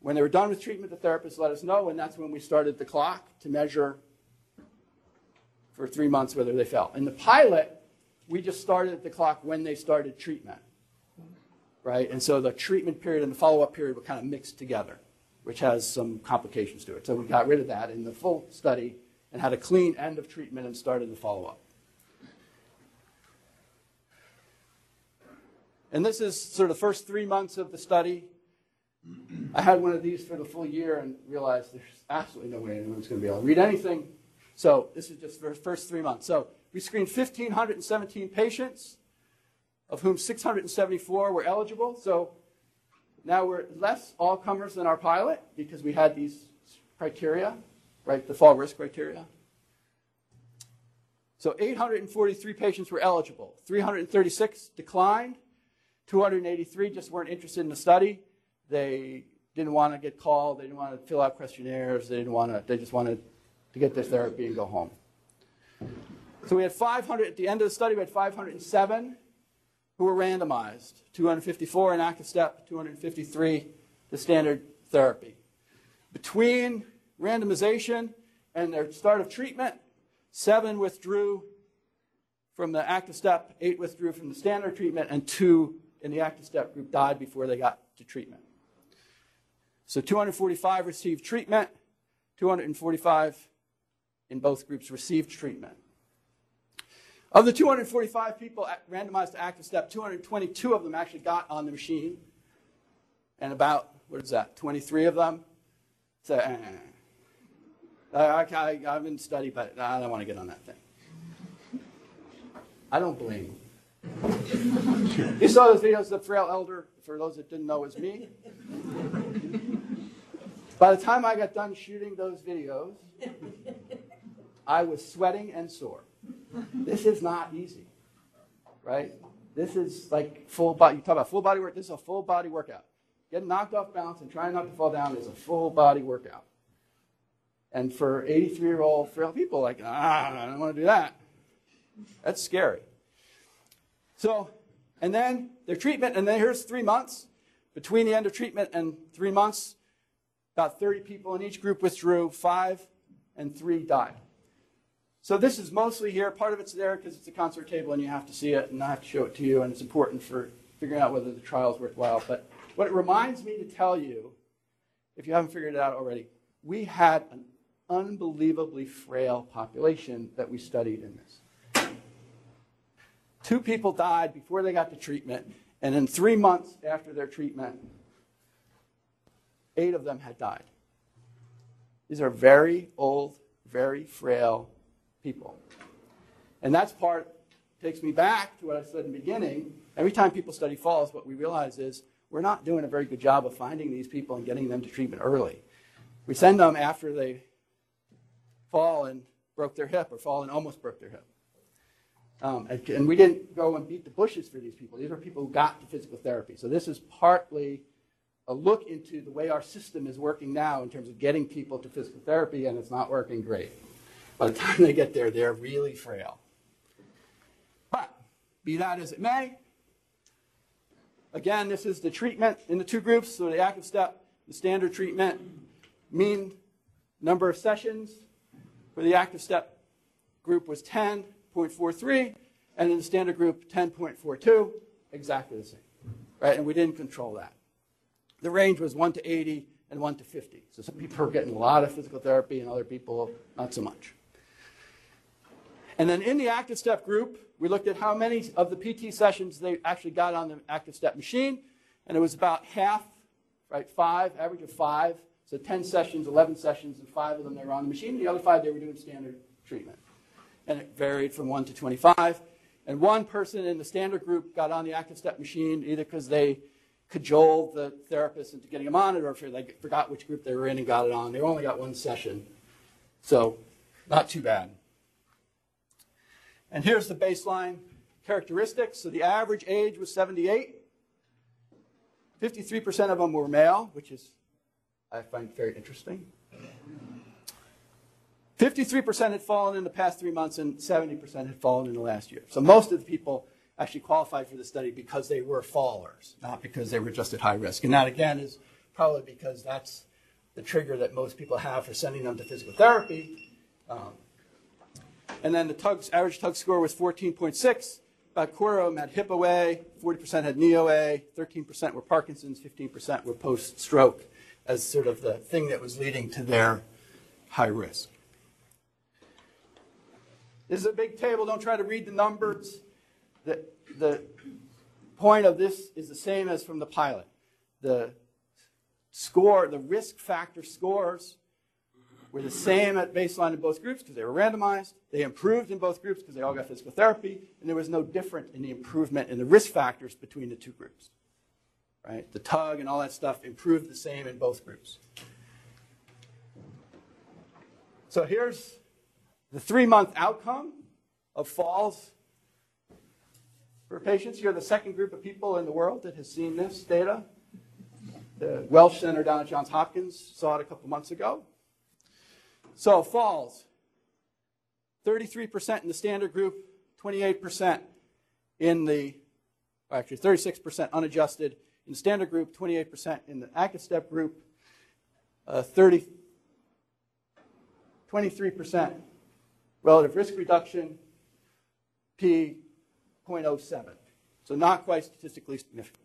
When they were done with treatment, the therapist let us know, and that's when we started the clock to measure for three months whether they fell. In the pilot, we just started the clock when they started treatment, right? And so the treatment period and the follow-up period were kind of mixed together, which has some complications to it. So we got rid of that in the full study and had a clean end of treatment and started the follow-up. And this is sort of the first three months of the study. I had one of these for the full year and realized there's absolutely no way anyone's going to be able to read anything. So this is just the first three months. So we screened 1,517 patients, of whom 674 were eligible. So now we're less all comers than our pilot because we had these criteria, right? The fall risk criteria. So 843 patients were eligible. 336 declined. 283 just weren't interested in the study. They didn't want to get called. They didn't want to fill out questionnaires. They didn't want to. They just wanted to get their therapy and go home. So we had 500 at the end of the study. We had 507 who were randomized. 254 in ActiveStep. 253 the standard therapy. Between randomization and their start of treatment, seven withdrew from the ActiveStep, eight withdrew from the standard treatment, and two in the ActiveStep group died before they got to treatment. So 245 received treatment, 245 in both groups received treatment. Of the 245 people randomized to ActiveStep, 222 of them actually got on the machine, and about, what is that, 23 of them said, eh, I, I, I haven't studied, but I don't want to get on that thing. I don't blame you. you saw those videos of the frail elder, for those that didn't know, it was me. By the time I got done shooting those videos, I was sweating and sore. This is not easy, right? This is like full body. You talk about full body work. This is a full body workout. Getting knocked off balance and trying not to fall down is a full body workout. And for 83 year old frail people, like, ah, I don't want to do that. That's scary. So, and then their treatment, and then here's three months. Between the end of treatment and three months, about 30 people in each group withdrew, five and three died. So this is mostly here. Part of it's there because it's a CONSORT table and you have to see it, and I have to show it to you, and it's important for figuring out whether the trial is worthwhile. But what it reminds me to tell you, if you haven't figured it out already, we had an unbelievably frail population that we studied in this. Two people died before they got to treatment, and in three months after their treatment, eight of them had died. These are very old, very frail people. And that's part takes me back to what I said in the beginning. Every time people study falls, what we realize is we're not doing a very good job of finding these people and getting them to treatment early. We send them after they fall and broke their hip or fall and almost broke their hip. Um, and, and we didn't go and beat the bushes for these people. These are people who got to physical therapy. So this is partly a look into the way our system is working now in terms of getting people to physical therapy, and it's not working great. By the time they get there, they're really frail. But, be that as it may, again, this is the treatment in the two groups. So the ActiveStep, the standard treatment, mean number of sessions for the ActiveStep group was 10.43, and in the standard group, 10.42, exactly the same. Right? And we didn't control that. The range was 1 to 80 and 1 to 50. So some people are getting a lot of physical therapy, and other people, not so much. And then in the ActiveStep group, we looked at how many of the PT sessions they actually got on the ActiveStep machine. And it was about half, right, five, average of five. So 10 sessions, 11 sessions, and five of them they were on the machine. The other five, they were doing standard treatment. And it varied from 1 to 25. And one person in the standard group got on the ActiveStep machine either because they cajoled the therapist into getting them on it or if they forgot which group they were in and got it on. They only got one session. So not too bad. And here's the baseline characteristics. So the average age was 78. 53% of them were male, which is, I find very interesting. 53% had fallen in the past three months, and 70% had fallen in the last year. So most of the people actually qualified for the study because they were fallers, not because they were just at high risk. And that, again, is probably because that's the trigger that most people have for sending them to physical therapy. Um, and then the average tug score was 14.6. About a quarter of them had hip OA, 40% had knee OA, 13% were Parkinson's, 15% were post stroke as sort of the thing that was leading to their high risk. This is a big table. Don't try to read the numbers. The, the point of this is the same as from the pilot. The score, the risk factor scores were the same at baseline in both groups because they were randomized. They improved in both groups because they all got physical therapy, and there was no difference in the improvement in the risk factors between the two groups. Right? The tug and all that stuff improved the same in both groups. So here's the three month outcome of falls for patients. You're the second group of people in the world that has seen this data. The Welch Center down at Johns Hopkins saw it a couple months ago. So, falls 33% in the standard group, 28% in the, actually 36% unadjusted in the standard group, 28% in the ActiveStep group, uh, 30, 23% relative risk reduction, p 0.07. So not quite statistically significant.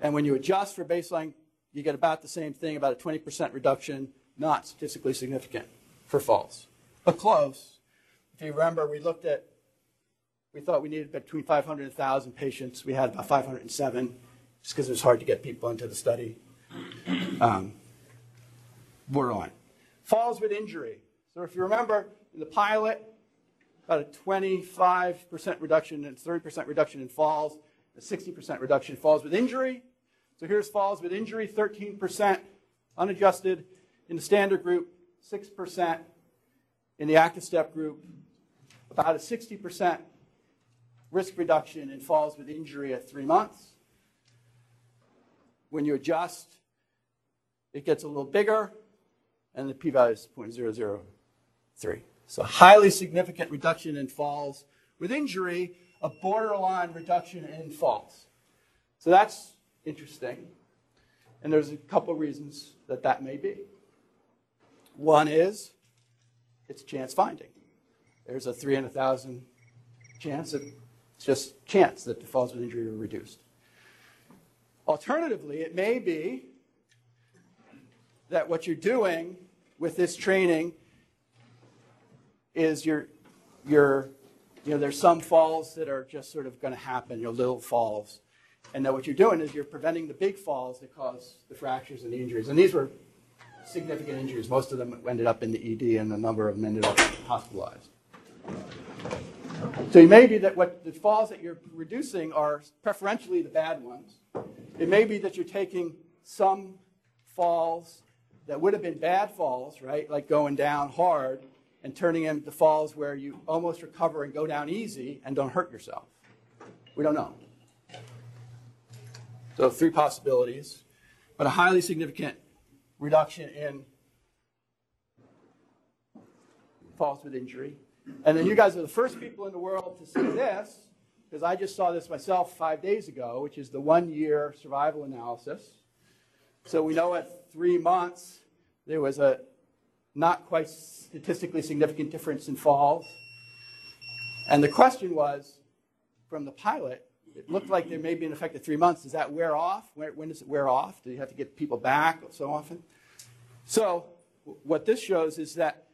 And when you adjust for baseline, you get about the same thing, about a 20% reduction, not statistically significant for falls, but close. If you remember, we looked at, we thought we needed between 500 and 1,000 patients. We had about 507, just because it was hard to get people into the study. Um, borderline. Falls with injury. So if you remember, in the pilot, about a 25% reduction and 30% reduction in falls, a 60% reduction in falls with injury. So here's falls with injury, 13% unadjusted in the standard group, 6% in the ActiveStep group, about a 60% risk reduction in falls with injury at three months. When you adjust, it gets a little bigger, and the p value is 0.003. So, highly significant reduction in falls with injury, a borderline reduction in falls. So, that's interesting. And there's a couple reasons that that may be. One is it's chance finding. There's a 3 in a 1,000 chance, that, it's just chance that the falls with injury are reduced. Alternatively, it may be that what you're doing with this training is you're, you're, you know, there's some falls that are just sort of going to happen, your little falls. And then what you're doing is you're preventing the big falls that cause the fractures and the injuries. And these were significant injuries. Most of them ended up in the ED, and a number of them ended up hospitalized. So it may be that what the falls that you're reducing are preferentially the bad ones. It may be that you're taking some falls that would have been bad falls, right, like going down hard, and turning them into falls where you almost recover and go down easy and don't hurt yourself. We don't know. So, three possibilities, but a highly significant reduction in falls with injury. And then you guys are the first people in the world to see this, because I just saw this myself five days ago, which is the one year survival analysis. So we know at three months there was a not quite statistically significant difference in falls. And the question was from the pilot, it looked like there may be an effect at three months. Does that wear off? When does it wear off? Do you have to get people back so often? So, what this shows is that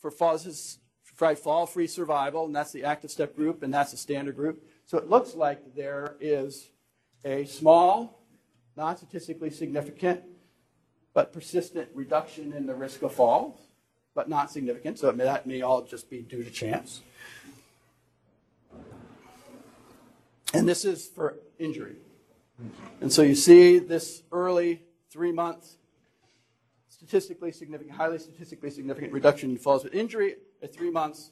for falls, for fall free survival, and that's the ActiveStep group, and that's the standard group. So, it looks like there is a small, not statistically significant, but persistent reduction in the risk of falls, but not significant. So that may all just be due to chance. And this is for injury. And so you see this early three month statistically significant, highly statistically significant reduction in falls with injury at three months.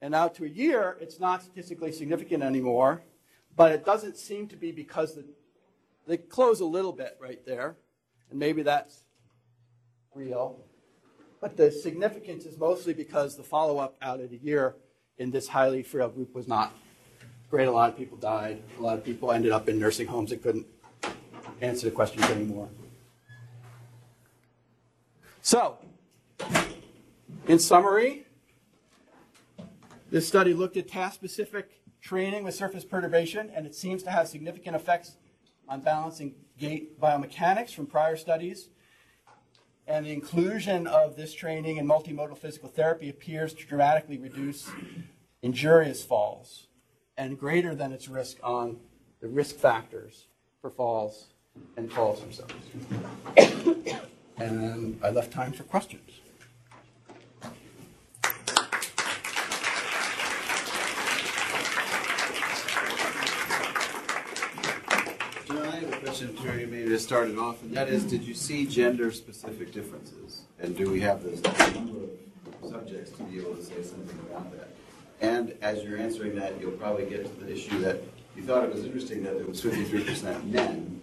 And out to a year, it's not statistically significant anymore, but it doesn't seem to be because the, they close a little bit right there, and maybe that's real. But the significance is mostly because the follow up out at a year in this highly frail group was not great. A lot of people died. A lot of people ended up in nursing homes that couldn't answer the questions anymore. So, in summary, this study looked at task specific training with surface perturbation, and it seems to have significant effects on balancing gait biomechanics from prior studies. And the inclusion of this training in multimodal physical therapy appears to dramatically reduce injurious falls and greater than its risk on the risk factors for falls and falls themselves. and then I left time for questions. Jon, I have a question for you, maybe to start it off, and that is, did you see gender-specific differences? And do we have the number of subjects to be able to say something about that? And as you're answering that, you'll probably get to the issue that you thought it was interesting that it was 53% men.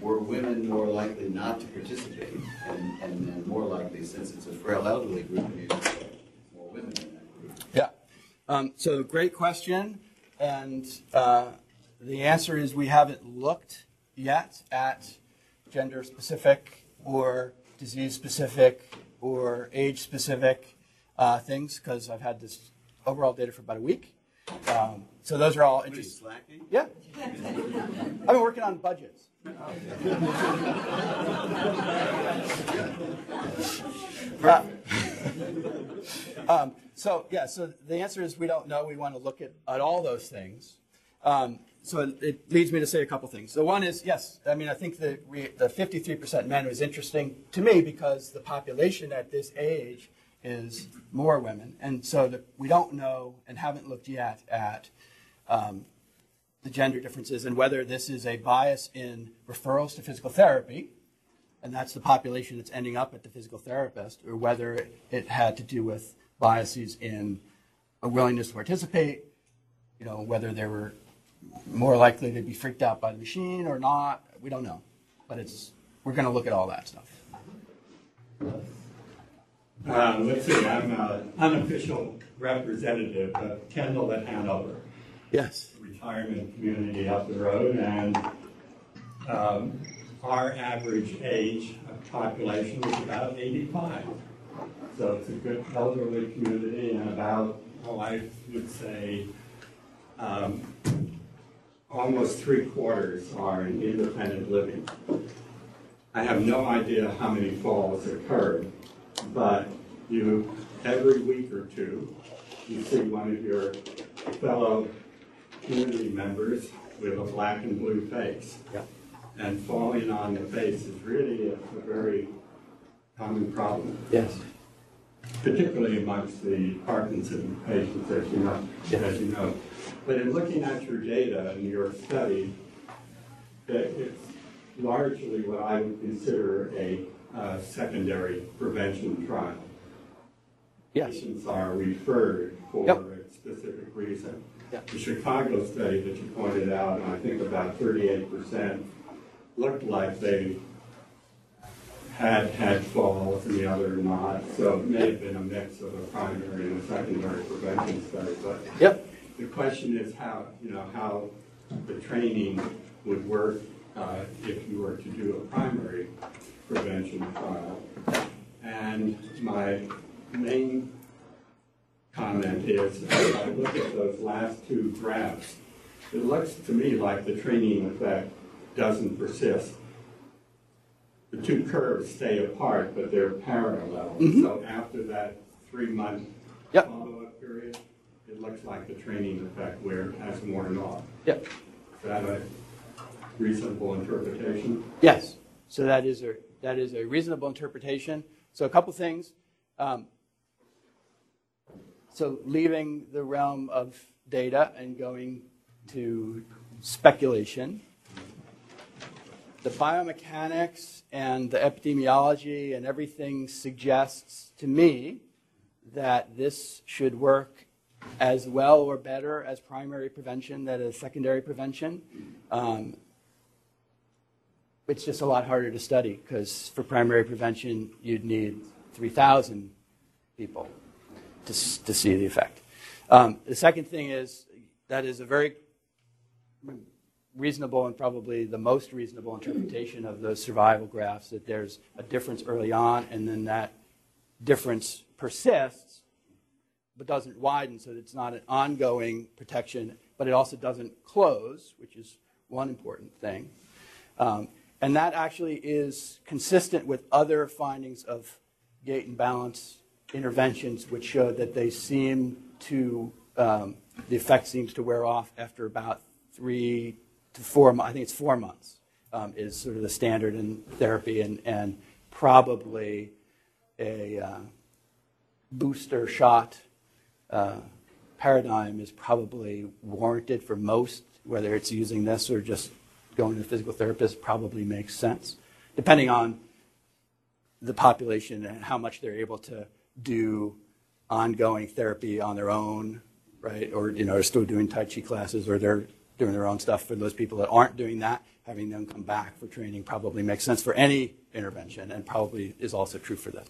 Were women more likely not to participate? And, and then more likely, since it's a frail elderly group, more women in that group? Yeah. Um, so, great question. And uh, the answer is we haven't looked yet at gender specific or disease specific or age specific uh, things because I've had this overall data for about a week. Um, so, those are all interesting. slacking? Yeah. I've been working on budgets. Uh, um, so yeah, so the answer is we don't know. We want to look at, at all those things. Um, so it, it leads me to say a couple things. The one is yes, I mean I think the the 53% men was interesting to me because the population at this age is more women, and so the, we don't know and haven't looked yet at um, the gender differences and whether this is a bias in referrals to physical therapy, and that's the population that's ending up at the physical therapist, or whether it had to do with biases in a willingness to participate, you know, whether they were more likely to be freaked out by the machine or not. We don't know, but it's we're going to look at all that stuff. Um, let's see, I'm an unofficial representative of Kendall at Hanover, Yes. retirement community up the road, and um, our average age of population is about 85. So it's a good elderly community, and about, oh, I would say, um, almost three quarters are in independent living. I have no idea how many falls occurred, but you, every week or two, you see one of your fellow community members with a black and blue face. Yeah. And falling on the face is really a, a very common problem, Yes. particularly amongst the Parkinson patients, as you know. As you know. But in looking at your data and your study, it- it's largely what I would consider a uh, secondary prevention trial. Yes. Patients are referred for Yep. a specific reason. Yep. The Chicago study that you pointed out, and I think about thirty-eight percent, looked like they had had falls and the other not, so it may have been a mix of a primary and a secondary prevention study, but Yep. the question is how, you know, how the training would work uh, if you were to do a primary prevention trial. And my main comment is, as I look at those last two graphs, it looks to me like the training effect doesn't persist. The two curves stay apart, but they're parallel. Mm-hmm. So after that three-month Yep. follow-up period, it looks like the training effect where it has worn off. Yep. Is that a reasonable interpretation? Yes. So that is a that is a reasonable interpretation. So a couple things. Um, so leaving the realm of data and going to speculation, the biomechanics and the epidemiology and everything suggests to me that this should work as well or better as primary prevention that is secondary prevention. Um, it's just a lot harder to study because for primary prevention, you'd need 3,000 people to, to see the effect. Um, the second thing is that is a very reasonable and probably the most reasonable interpretation of those survival graphs that there's a difference early on and then that difference persists but doesn't widen so it's not an ongoing protection but it also doesn't close which is one important thing um, and that actually is consistent with other findings of gait and balance interventions, which show that they seem to, um, the effect seems to wear off after about three to four, I think it's four months, um, is sort of the standard in therapy, and, and probably a uh, booster shot uh, paradigm is probably warranted for most, whether it's using this or just going to a physical therapist probably makes sense, depending on the population and how much they're able to do ongoing therapy on their own, right? Or, you know, are still doing Tai Chi classes or they're doing their own stuff. For those people that aren't doing that, having them come back for training probably makes sense for any intervention and probably is also true for this.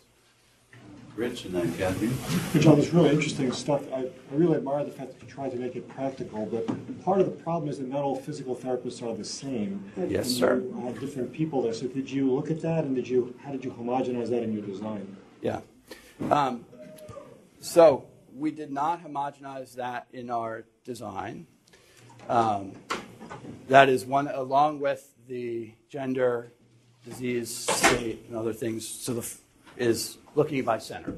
Rich and then Kathy. Jon, this really interesting stuff. I, I really admire the fact that you tried to make it practical, but part of the problem is that not all physical therapists are the same. Yes, And sir. You have different people there. So did you look at that and did you, how did you homogenize that in your design? Yeah. Um, so we did not homogenize that in our design. Um, that is one, along with the gender, disease state, and other things. So the is looking by center,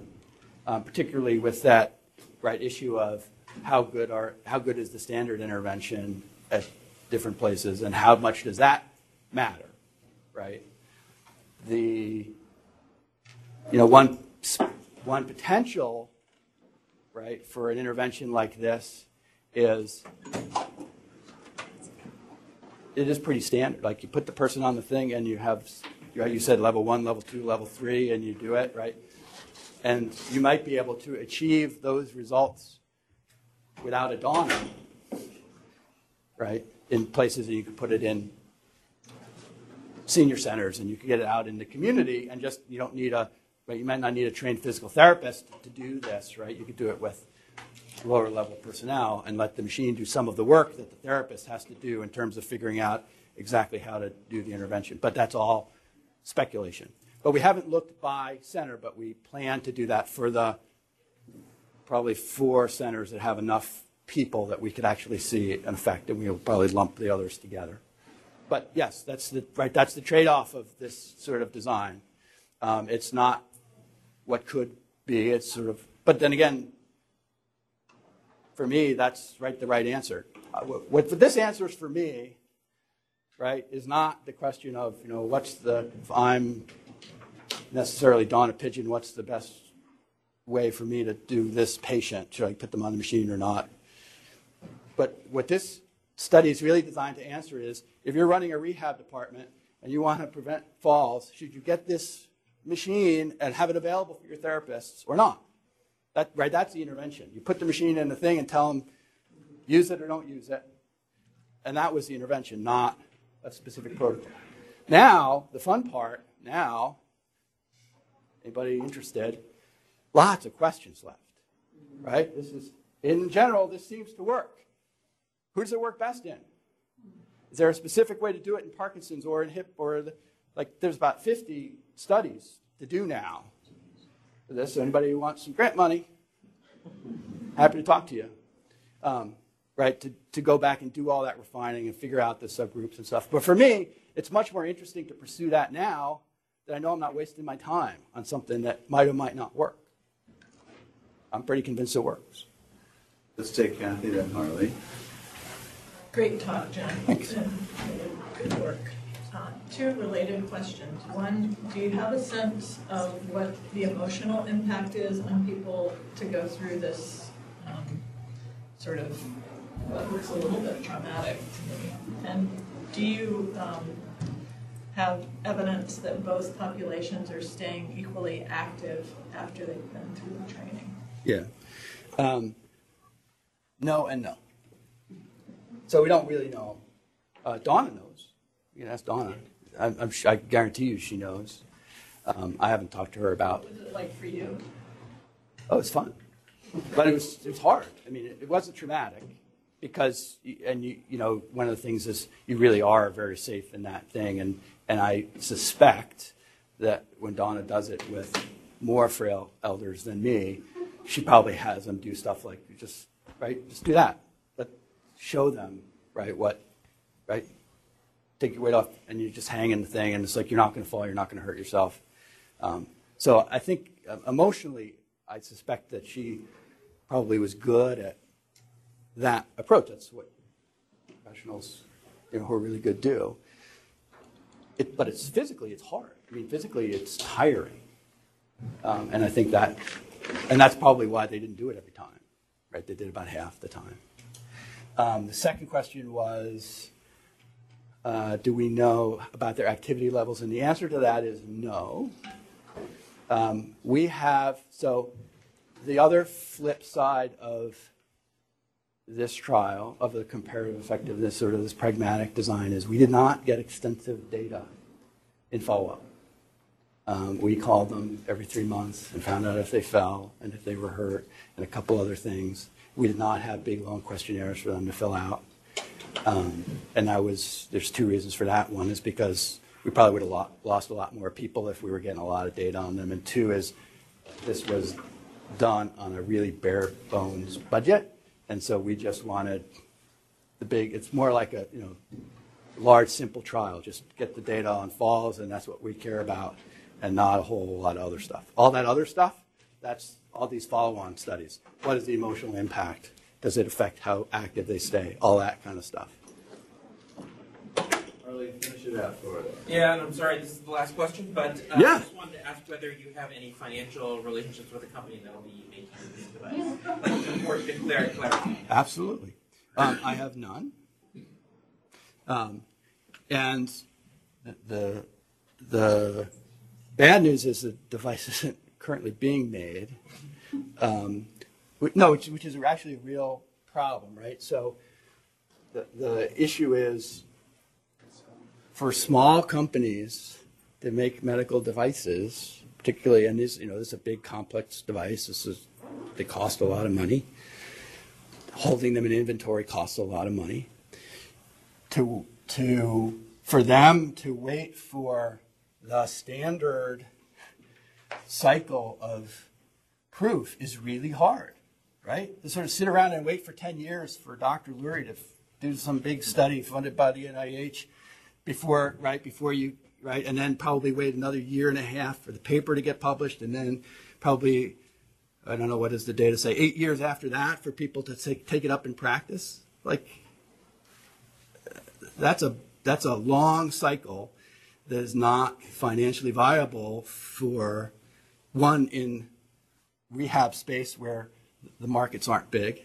um, particularly with that right issue of how good are how good is the standard intervention at different places, and how much does that matter, right? The you know, one, one potential, right, for an intervention like this is it is pretty standard. Like you put the person on the thing and you have, right, you said level one, level two, level three, and you do it, right? And you might be able to achieve those results without a dawning, right? In places that you could put it in senior centers and you could get it out in the community and just you don't need a right you might not need a trained physical therapist to do this right you could do it with lower level personnel and let the machine do some of the work that the therapist has to do in terms of figuring out exactly how to do the intervention but that's all speculation but we haven't looked by center but we plan to do that for the probably four centers that have enough people that we could actually see an effect and we'll probably lump the others together but yes, that's the right. That's the trade-off of this sort of design. Um, it's not what could be. It's sort of. But then again, for me, that's right. The right answer. Uh, what, what this answers for me, right, is not the question of you know what's the if I'm necessarily Donna Pigeon. What's the best way for me to do this patient? Should I put them on the machine or not? But what this study is really designed to answer is if you're running a rehab department and you want to prevent falls, should you get this machine and have it available for your therapists or not? That, right, that's the intervention. You put the machine in the thing and tell them use it or don't use it. And that was the intervention, not a specific protocol. Now, the fun part, now, anybody interested, lots of questions left. Right? This is in general, this seems to work. Who does it work best in? Is there a specific way to do it in Parkinson's or in hip or the, like there's about 50 studies to do now for this. Anybody who wants some grant money, happy to talk to you. Um, right, to, to go back and do all that refining and figure out the subgroups and stuff. But for me, it's much more interesting to pursue that now that I know I'm not wasting my time on something that might or might not work. I'm pretty convinced it works. Let's take Kathy then Harley. Great talk, Jon. And Good work. Uh, Two related questions. One, do you have a sense of what the emotional impact is on people to go through this um, sort of, what looks a little bit traumatic to me? And do you um, have evidence that both populations are staying equally active after they've been through the training? Yeah. Um, no and no. So we don't really know. Uh, Donna knows. You can ask Donna. I'm, I'm, I guarantee you she knows. Um, I haven't talked to her about. What was it like for you? Oh, it's fun, but it was it was hard. I mean, it, it wasn't traumatic because and you you know one of the things is you really are very safe in that thing, and and I suspect that when Donna does it with more frail elders than me, she probably has them do stuff like just right, just do that, but show them right what right take your weight off and you just hang in the thing. And it's like you're not going to fall you're not going to hurt yourself. Um, so i think uh, emotionally i suspect that she probably was good at that approach. That's what professionals you know, who are really good do. It, but it's physically it's hard. I mean physically it's tiring. Um, and i think that and that's probably why they didn't do it every time right? They did about half the time. Um, the second question was uh, do we know about their activity levels? And the answer to that is no. Um, we have, so the other flip side of this trial, of the comparative effectiveness, sort of this pragmatic design, is we did not get extensive data in follow up. Um, we called them every three months and found out if they fell and if they were hurt and a couple other things. We did not have big, long questionnaires for them to fill out. Um, and that was, there's two reasons for that. One is because we probably would have lo- lost a lot more people if we were getting a lot of data on them. And two is this was done on a really bare bones budget. And so we just wanted the big, it's more like a, you know, large, simple trial. Just get the data on falls, and that's what we care about, and not a whole lot of other stuff. All that other stuff, that's all these follow on studies. What is the emotional impact? Does it affect how active they stay? All that kind of stuff. Harley, finish it out for us. Yeah, and I'm sorry, this is the last question, but uh, Yeah. I just wanted to ask whether you have any financial relationships with a company that will be making this device. It's important to clear, clarify. Absolutely. Um, I have none. Um, and the, the bad news is the device isn't currently being made. Um, no, which, which is actually a real problem, right? So the, the issue is for small companies that make medical devices, particularly, and this, you know, this is a big complex device. This is, they cost a lot of money holding them in inventory costs a lot of money. To, to, for them to wait for the standard cycle of proof is really hard, right? To sort of sit around and wait for 10 years for Dr. Lurie to do some big study funded by the NIH before, right, before you, right, and then probably wait another year and a half for the paper to get published, and then probably I don't know what does the data say, eight years after that for people to take, take it up in practice. Like that's a that's a long cycle that is not financially viable for one in rehab space where the markets aren't big,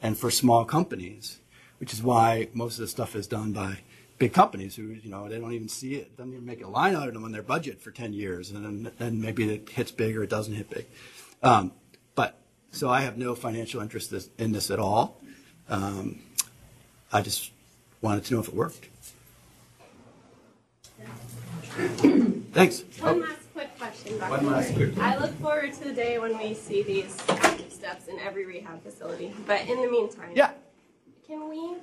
and for small companies, which is why most of the stuff is done by big companies who you know they don't even see it, doesn't even make a line item on their budget for ten years, and then, then maybe it hits big or it doesn't hit big. Um, but so I have no financial interest this, in this at all. Um, I just wanted to know if it worked. Thanks. One last quick question, Dr. One last Murray. quick I look forward to the day when we see these ActiveSteps in every rehab facility. But in the meantime, yeah, can we?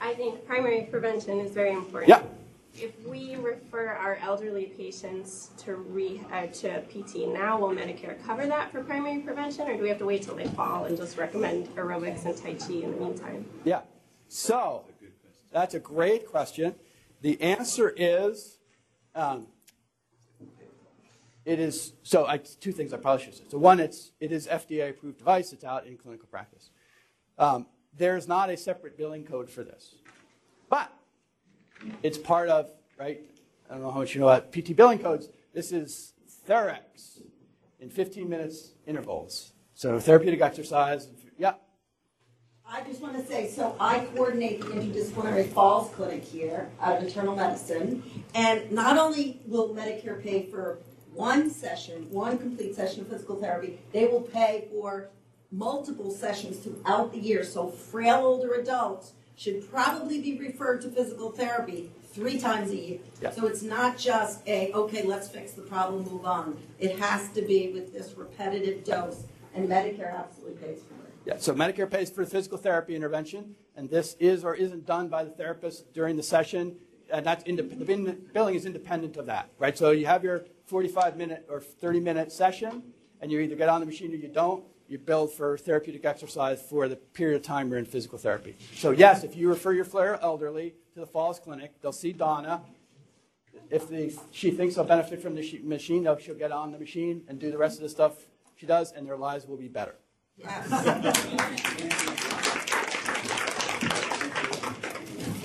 I think primary prevention is very important. yeah. If we refer our elderly patients to re uh, to PT now, will Medicare cover that for primary prevention, or do we have to wait till they fall and just recommend aerobics and Tai Chi in the meantime? Yeah. So that's a great question. The answer is, um, it is. So I, two things I probably should say. So one, it's it is FDA approved device. It's out in clinical practice. Um, there's not a separate billing code for this. But it's part of, right? I don't know how much you know about PT billing codes. This is Therex in 15 minutes intervals. So therapeutic exercise, yeah. I just want to say, so I coordinate the interdisciplinary falls clinic here out of internal medicine. And not only will Medicare pay for one session, one complete session of physical therapy, they will pay for multiple sessions throughout the year. So frail older adults should probably be referred to physical therapy three times a year. Yeah. So it's not just a, okay, let's fix the problem, move on. It has to be with this repetitive dose, and Medicare absolutely pays for it. Yeah, so Medicare pays for the physical therapy intervention, and this is or isn't done by the therapist during the session, and that's the billing is independent of that, right? So you have your 45 minute or 30 minute session, and you either get on the machine or you don't. You bill for therapeutic exercise for the period of time you're in physical therapy. So yes, if you refer your flare elderly to the Falls Clinic, they'll see Donna. If she thinks they'll benefit from the machine, she'll get on the machine and do the rest of the stuff she does, and their lives will be better. Yes.